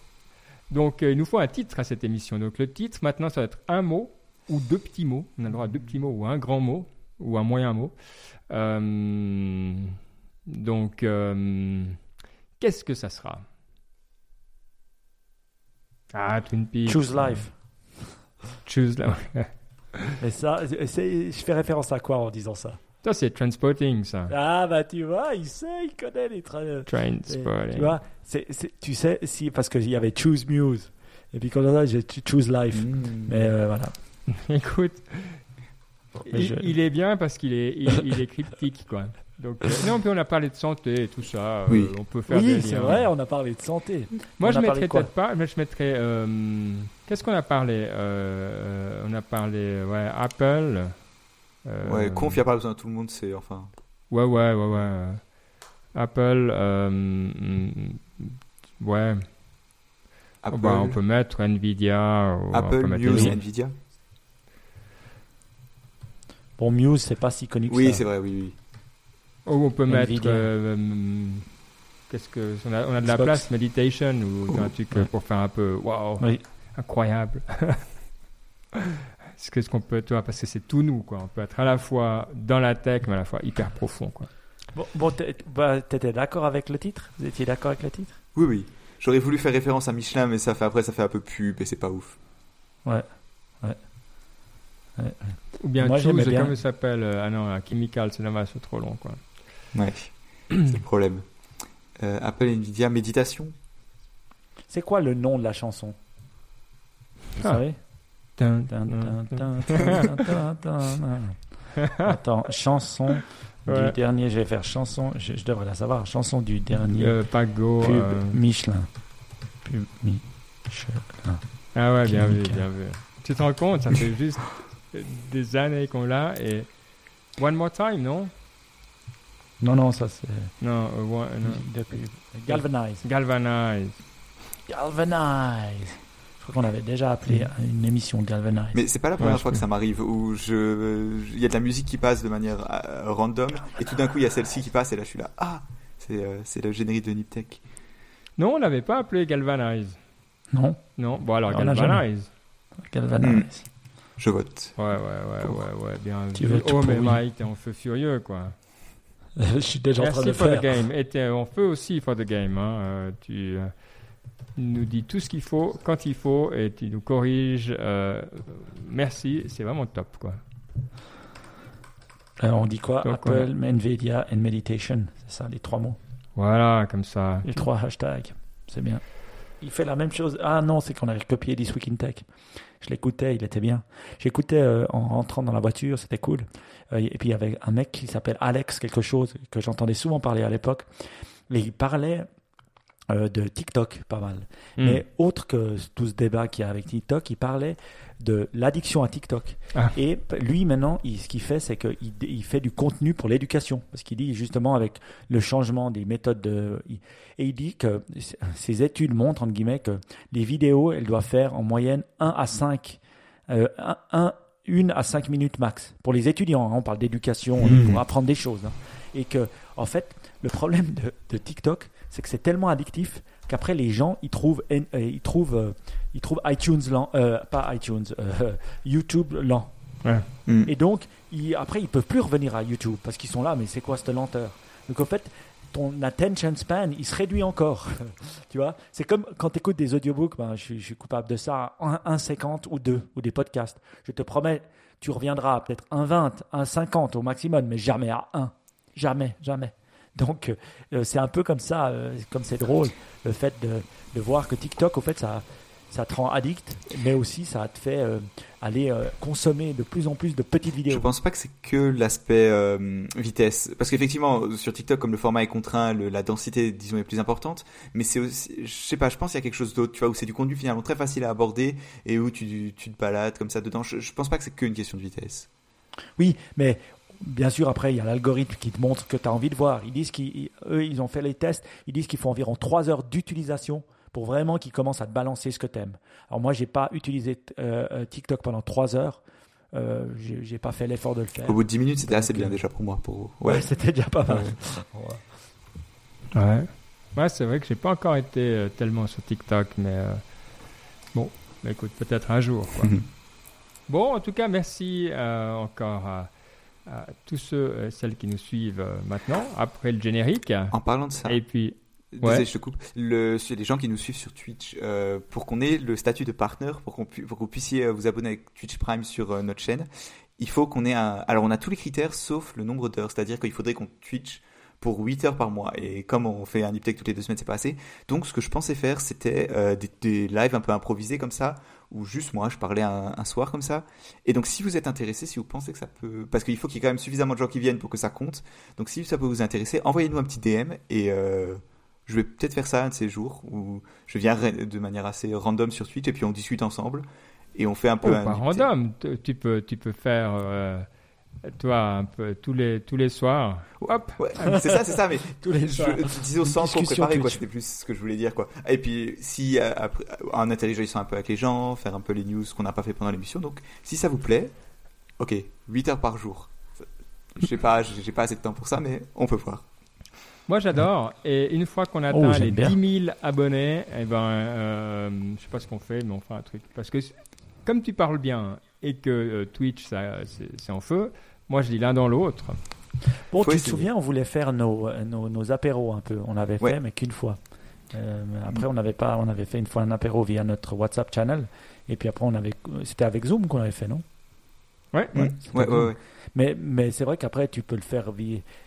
Donc, euh, il nous faut un titre à cette émission. Donc, le titre, maintenant, ça va être un mot ou deux petits mots. On a le droit à deux petits mots ou un grand mot ou un moyen mot. Euh, donc, qu'est-ce que ça sera? Ah, Twin Peaks. Choose Life. Choose Life. Et ça, je fais référence à quoi en disant ça? Ça, c'est Transporting, ça. Ah bah tu vois, il sait, il connaît les trains. Transporting. Tu vois, c'est, c'est- tu sais, si, parce qu'il y avait Choose Muse. Et puis quand on a, j'ai Choose Life. Mm. Mais euh, voilà. Écoute, Mais il, je- il est bien parce qu'il est, il, il est cryptique, quoi. Donc, euh, non, puis on a parlé de santé et tout ça. euh, Oui. on peut faire des Oui, c'est vrai, on a parlé de santé. Moi, On je mettrais peut-être pas, mais je mettrais. euh, Qu'est-ce qu'on a parlé Euh, On a parlé, ouais, Apple. euh, Ouais, conf, y a pas besoin de tout le monde, c'est enfin. Ouais, ouais, ouais, ouais. Apple, euh, mm, ouais. Apple, Bah, on peut mettre Nvidia. ou on Apple peut mettre. Nvidia. Bon, Muse, c'est pas si connu que Oui, ça. c'est vrai, oui, oui. Ou on peut mettre. Nvidia. euh, hum, Qu'est-ce que. On a, on a de la Xbox. place, Meditation, ou un truc Ouais. pour faire un peu. Waouh, Oui. incroyable. Est-ce que- ce qu'on peut. Toi, parce que c'est tout nous, quoi. On peut être à la fois dans la tech, mais à la fois hyper profond, quoi. Bon, bon bah, t'étais d'accord avec le titre? Vous étiez d'accord avec le titre? Oui, oui. J'aurais voulu faire référence à Michelin, mais ça fait après, ça fait un peu pub et c'est pas ouf. Ouais. Ou bien Moi, Choose, bien. comment il s'appelle euh, Ah non, un Chemical, c'est dommage, c'est trop long, quoi. Ouais, c'est le problème. Euh, Apple et Nvidia, méditation. C'est quoi le nom de la chanson? Vous Ah. savez? Attends, chanson du dernier, je vais faire chanson, je, je devrais la savoir, chanson du dernier Euh, Pago. pub euh, Michelin. Pub Michelin. Ah ouais, bien vu, bien vu. Tu te rends compte, ça fait juste des années qu'on l'a et. One more time, non? Non, non, ça c'est Non, euh, non. Galvanize. Galvanize. Galvanize. Je crois qu'on avait déjà appelé une émission Galvanize. Mais c'est pas la première Ouais, fois que ça m'arrive où je, il y a de la musique qui passe de manière euh, random et tout d'un coup il y a celle-ci qui passe et là je suis là ah c'est euh, c'est le générique de Niptech. Non, on l'avait pas appelé Galvanize. Non Non, bon alors On l'a Galvanize. Galvanize. Je vote. Ouais, ouais, ouais, Pour- ouais, ouais, bien Tu vu. Oh, mais. Mike, t'es en feu furieux, quoi. je suis déjà en train de Merci le for the faire. game. Et t'es en feu aussi for the game. Hein. Euh, tu euh, nous dis tout ce qu'il faut, quand il faut, et tu nous corriges. euh, merci, c'est vraiment top, quoi. Alors on dit quoi? Donc, Apple, Nvidia and Meditation. C'est ça, les trois mots. Voilà, comme ça. Les trois hashtags. C'est bien. Il fait la même chose. Ah non, c'est qu'on avait copié This Week in Tech. Je l'écoutais, il était bien. J'écoutais euh, en rentrant dans la voiture, c'était cool. Euh, et puis il y avait un mec qui s'appelle Alex quelque chose, que j'entendais souvent parler à l'époque. Et il parlait euh, de TikTok, pas mal. Hmm. Mais autre que tout ce débat qu'il y a avec TikTok, il parlait de l'addiction à TikTok. Ah. Et lui, maintenant, il- ce qu'il fait, c'est qu'il il fait du contenu pour l'éducation. Parce qu'il dit justement avec le changement des méthodes de... Et il dit que ces études montrent, entre guillemets, que les vidéos, elles doivent faire en moyenne 1 à 5, euh, 1, une à 5 minutes max. Pour les étudiants, hein, on parle d'éducation, Mhm. pour apprendre des choses. hein. Et que, en fait, le problème de, de TikTok, c'est que c'est tellement addictif qu'après les gens ils trouvent euh, ils trouvent euh, ils trouvent iTunes lent euh, pas iTunes euh, YouTube lent Hmm. et donc ils, après ils peuvent plus revenir à YouTube parce qu'ils sont là mais c'est quoi cette lenteur? Donc en fait ton attention span il se réduit encore. Tu vois? C'est comme quand tu écoutes des audiobooks ben, je, suis- coupable de ça 1,50 ou 2 ou des podcasts. Je te promets tu reviendras à peut-être 1,20 1,50 au maximum mais jamais à 1 jamais jamais. Donc euh, c'est un peu comme ça, euh, comme c'est drôle, le fait de, de voir que TikTok, au fait, ça, ça te rend addict, mais aussi ça te fait euh, aller euh, consommer de plus en plus de petites Je vidéos. pense pas que c'est que l'aspect euh, vitesse, parce qu'effectivement sur TikTok comme le format est contraint, le- la densité disons est plus importante, mais c'est aussi, je sais pas, je pense qu'il y a quelque chose d'autre, tu vois, où c'est du contenu finalement très facile à aborder et où tu, tu te balades comme ça dedans. Je, je pense pas que c'est qu'une question de vitesse. Oui, mais bien sûr, après, il y a l'algorithme qui te montre que tu as envie de voir. Ils disent qu'ils, eux, ils ont fait les tests, ils disent qu'il faut environ 3 heures d'utilisation pour vraiment qu'ils commencent à te balancer ce que tu aimes. Alors moi, j'ai pas utilisé euh, euh, TikTok pendant 3 heures. Euh, j'ai pas fait l'effort de le faire. Au bout de 10 minutes, c'était assez bien euh, déjà pour moi. Pour... Ouais, Ouais. c'était déjà pas mal. Ouais. Ouais, c'est vrai que j'ai pas encore été euh, tellement sur TikTok, mais euh, bon, écoute, peut-être un jour. Quoi. bon, en tout cas, merci euh, encore à, à tous ceux et celles qui nous suivent euh, maintenant, après le générique. En parlant de ça, Et puis, désolé, je te coupe. Les gens qui nous suivent sur Twitch, euh, pour qu'on ait le statut de partenaire, pour qu'on pu- pour que vous puissiez euh, vous abonner avec Twitch Prime sur euh, notre chaîne, il faut qu'on ait un. Alors, on a tous les critères sauf le nombre d'heures, c'est-à-dire qu'il faudrait qu'on Twitch pour 8 heures par mois. Et comme on fait un Niptech toutes les deux semaines, c'est pas assez. Donc, ce que je pensais faire, c'était des, lives un peu improvisés comme ça, où juste moi, je parlais un, soir comme ça. Et donc, si vous êtes intéressé, si vous pensez que ça peut. Parce qu'il faut qu'il y ait quand même suffisamment de gens qui viennent pour que ça compte. Donc, si ça peut vous intéresser, envoyez-nous un petit DM et. Je vais peut-être faire ça un de ces jours où je viens de manière assez random sur Twitch et puis on discute ensemble et on fait un oh, peu un pas random, tu- peux, tu peux faire euh, Toi, un peu tous les tous les soirs. Hop. Ouais, c'est ça, c'est ça, mais Tous les je, soirs. disons sans trop discussion préparer, quoi. Twitch. C'était plus ce que je voulais dire, quoi. Et puis, si euh, après, en interagissant un peu avec les gens, faire un peu les news qu'on n'a pas fait pendant l'émission. Donc, si ça vous plaît, ok, 8 heures par jour. Je sais pas, j'ai pas assez de temps pour ça, mais on peut voir. Moi, j'adore. Et une fois qu'on Oh, atteint les bien. 10 000 abonnés, eh ben, euh, je sais pas ce qu'on fait, mais on fera un truc. Parce que comme tu parles bien et que euh, Twitch, ça, c'est en feu, moi, je dis l'un dans l'autre. Bon, Faut tu te souviens, on voulait faire nos, euh, nos, nos apéros un peu. On avait fait, mais qu'une fois. Euh, après, on avait pas, on avait fait une fois un apéro via notre WhatsApp channel. Et puis après, on avait, c'était avec Zoom qu'on avait fait, non? Ouais. Ouais. Mais, mais c'est vrai qu'après, tu peux le faire.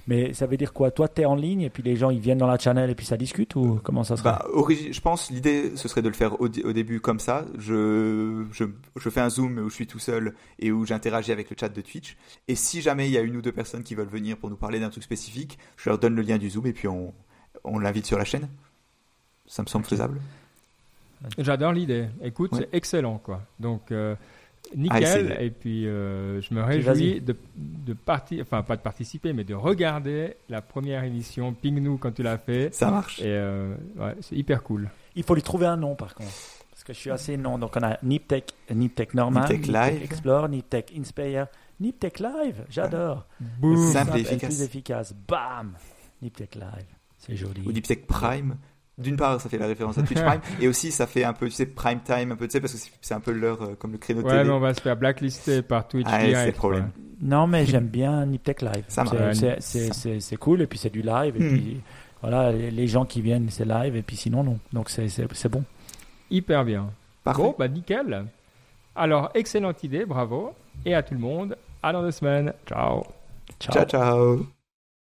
Mais ça veut dire quoi? Toi, tu es en ligne et puis les gens, ils viennent dans la channel et puis ça discute ou comment ça se Bah, je pense l'idée ce serait de le faire au, dé- au début comme ça. Je, je, je fais un zoom où je suis tout seul et où j'interagis avec le chat de Twitch. Et si jamais il y a une ou deux personnes qui veulent venir pour nous parler d'un truc spécifique, je leur donne le lien du zoom et puis on, on l'invite sur la chaîne. Ça me semble faisable. J'adore l'idée. Écoute, Ouais. c'est excellent, quoi. Donc, euh, nickel. essayez. et puis, euh, je me réjouis de, de partir, enfin, pas de participer, mais de regarder la première émission. Ping nous quand tu l'as fait. Ça marche. Et euh, ouais, c'est hyper cool. Il faut lui trouver un nom par contre. Parce que je suis assez non. Donc on a Niptech, Niptech normal, Niptech Live. Explore, Niptech Inspire, Niptech Live. J'adore. Boum. Simple et et efficace. plus efficace. Bam Niptech Live. C'est joli. Ou Deep Tech Prime. D'une part, ça fait la référence à Twitch Prime, et aussi ça fait un peu, tu sais, prime time, un peu, tu sais, parce que c'est- un peu l'heure euh, comme le créneau de Ouais, télé. mais on va se faire blacklister par Twitch Ah, c'est le problème. Non, mais j'aime bien Niptech Live. Ça C'est- cool et puis c'est du live. Et Hmm. puis voilà, les gens qui viennent, c'est live et puis sinon, non. Donc c'est bon. Hyper bien. Parfait. Bon, bah nickel. Alors, excellente idée, bravo. Et à tout le monde, à dans deux semaines. Ciao. Ciao. Ciao, ciao.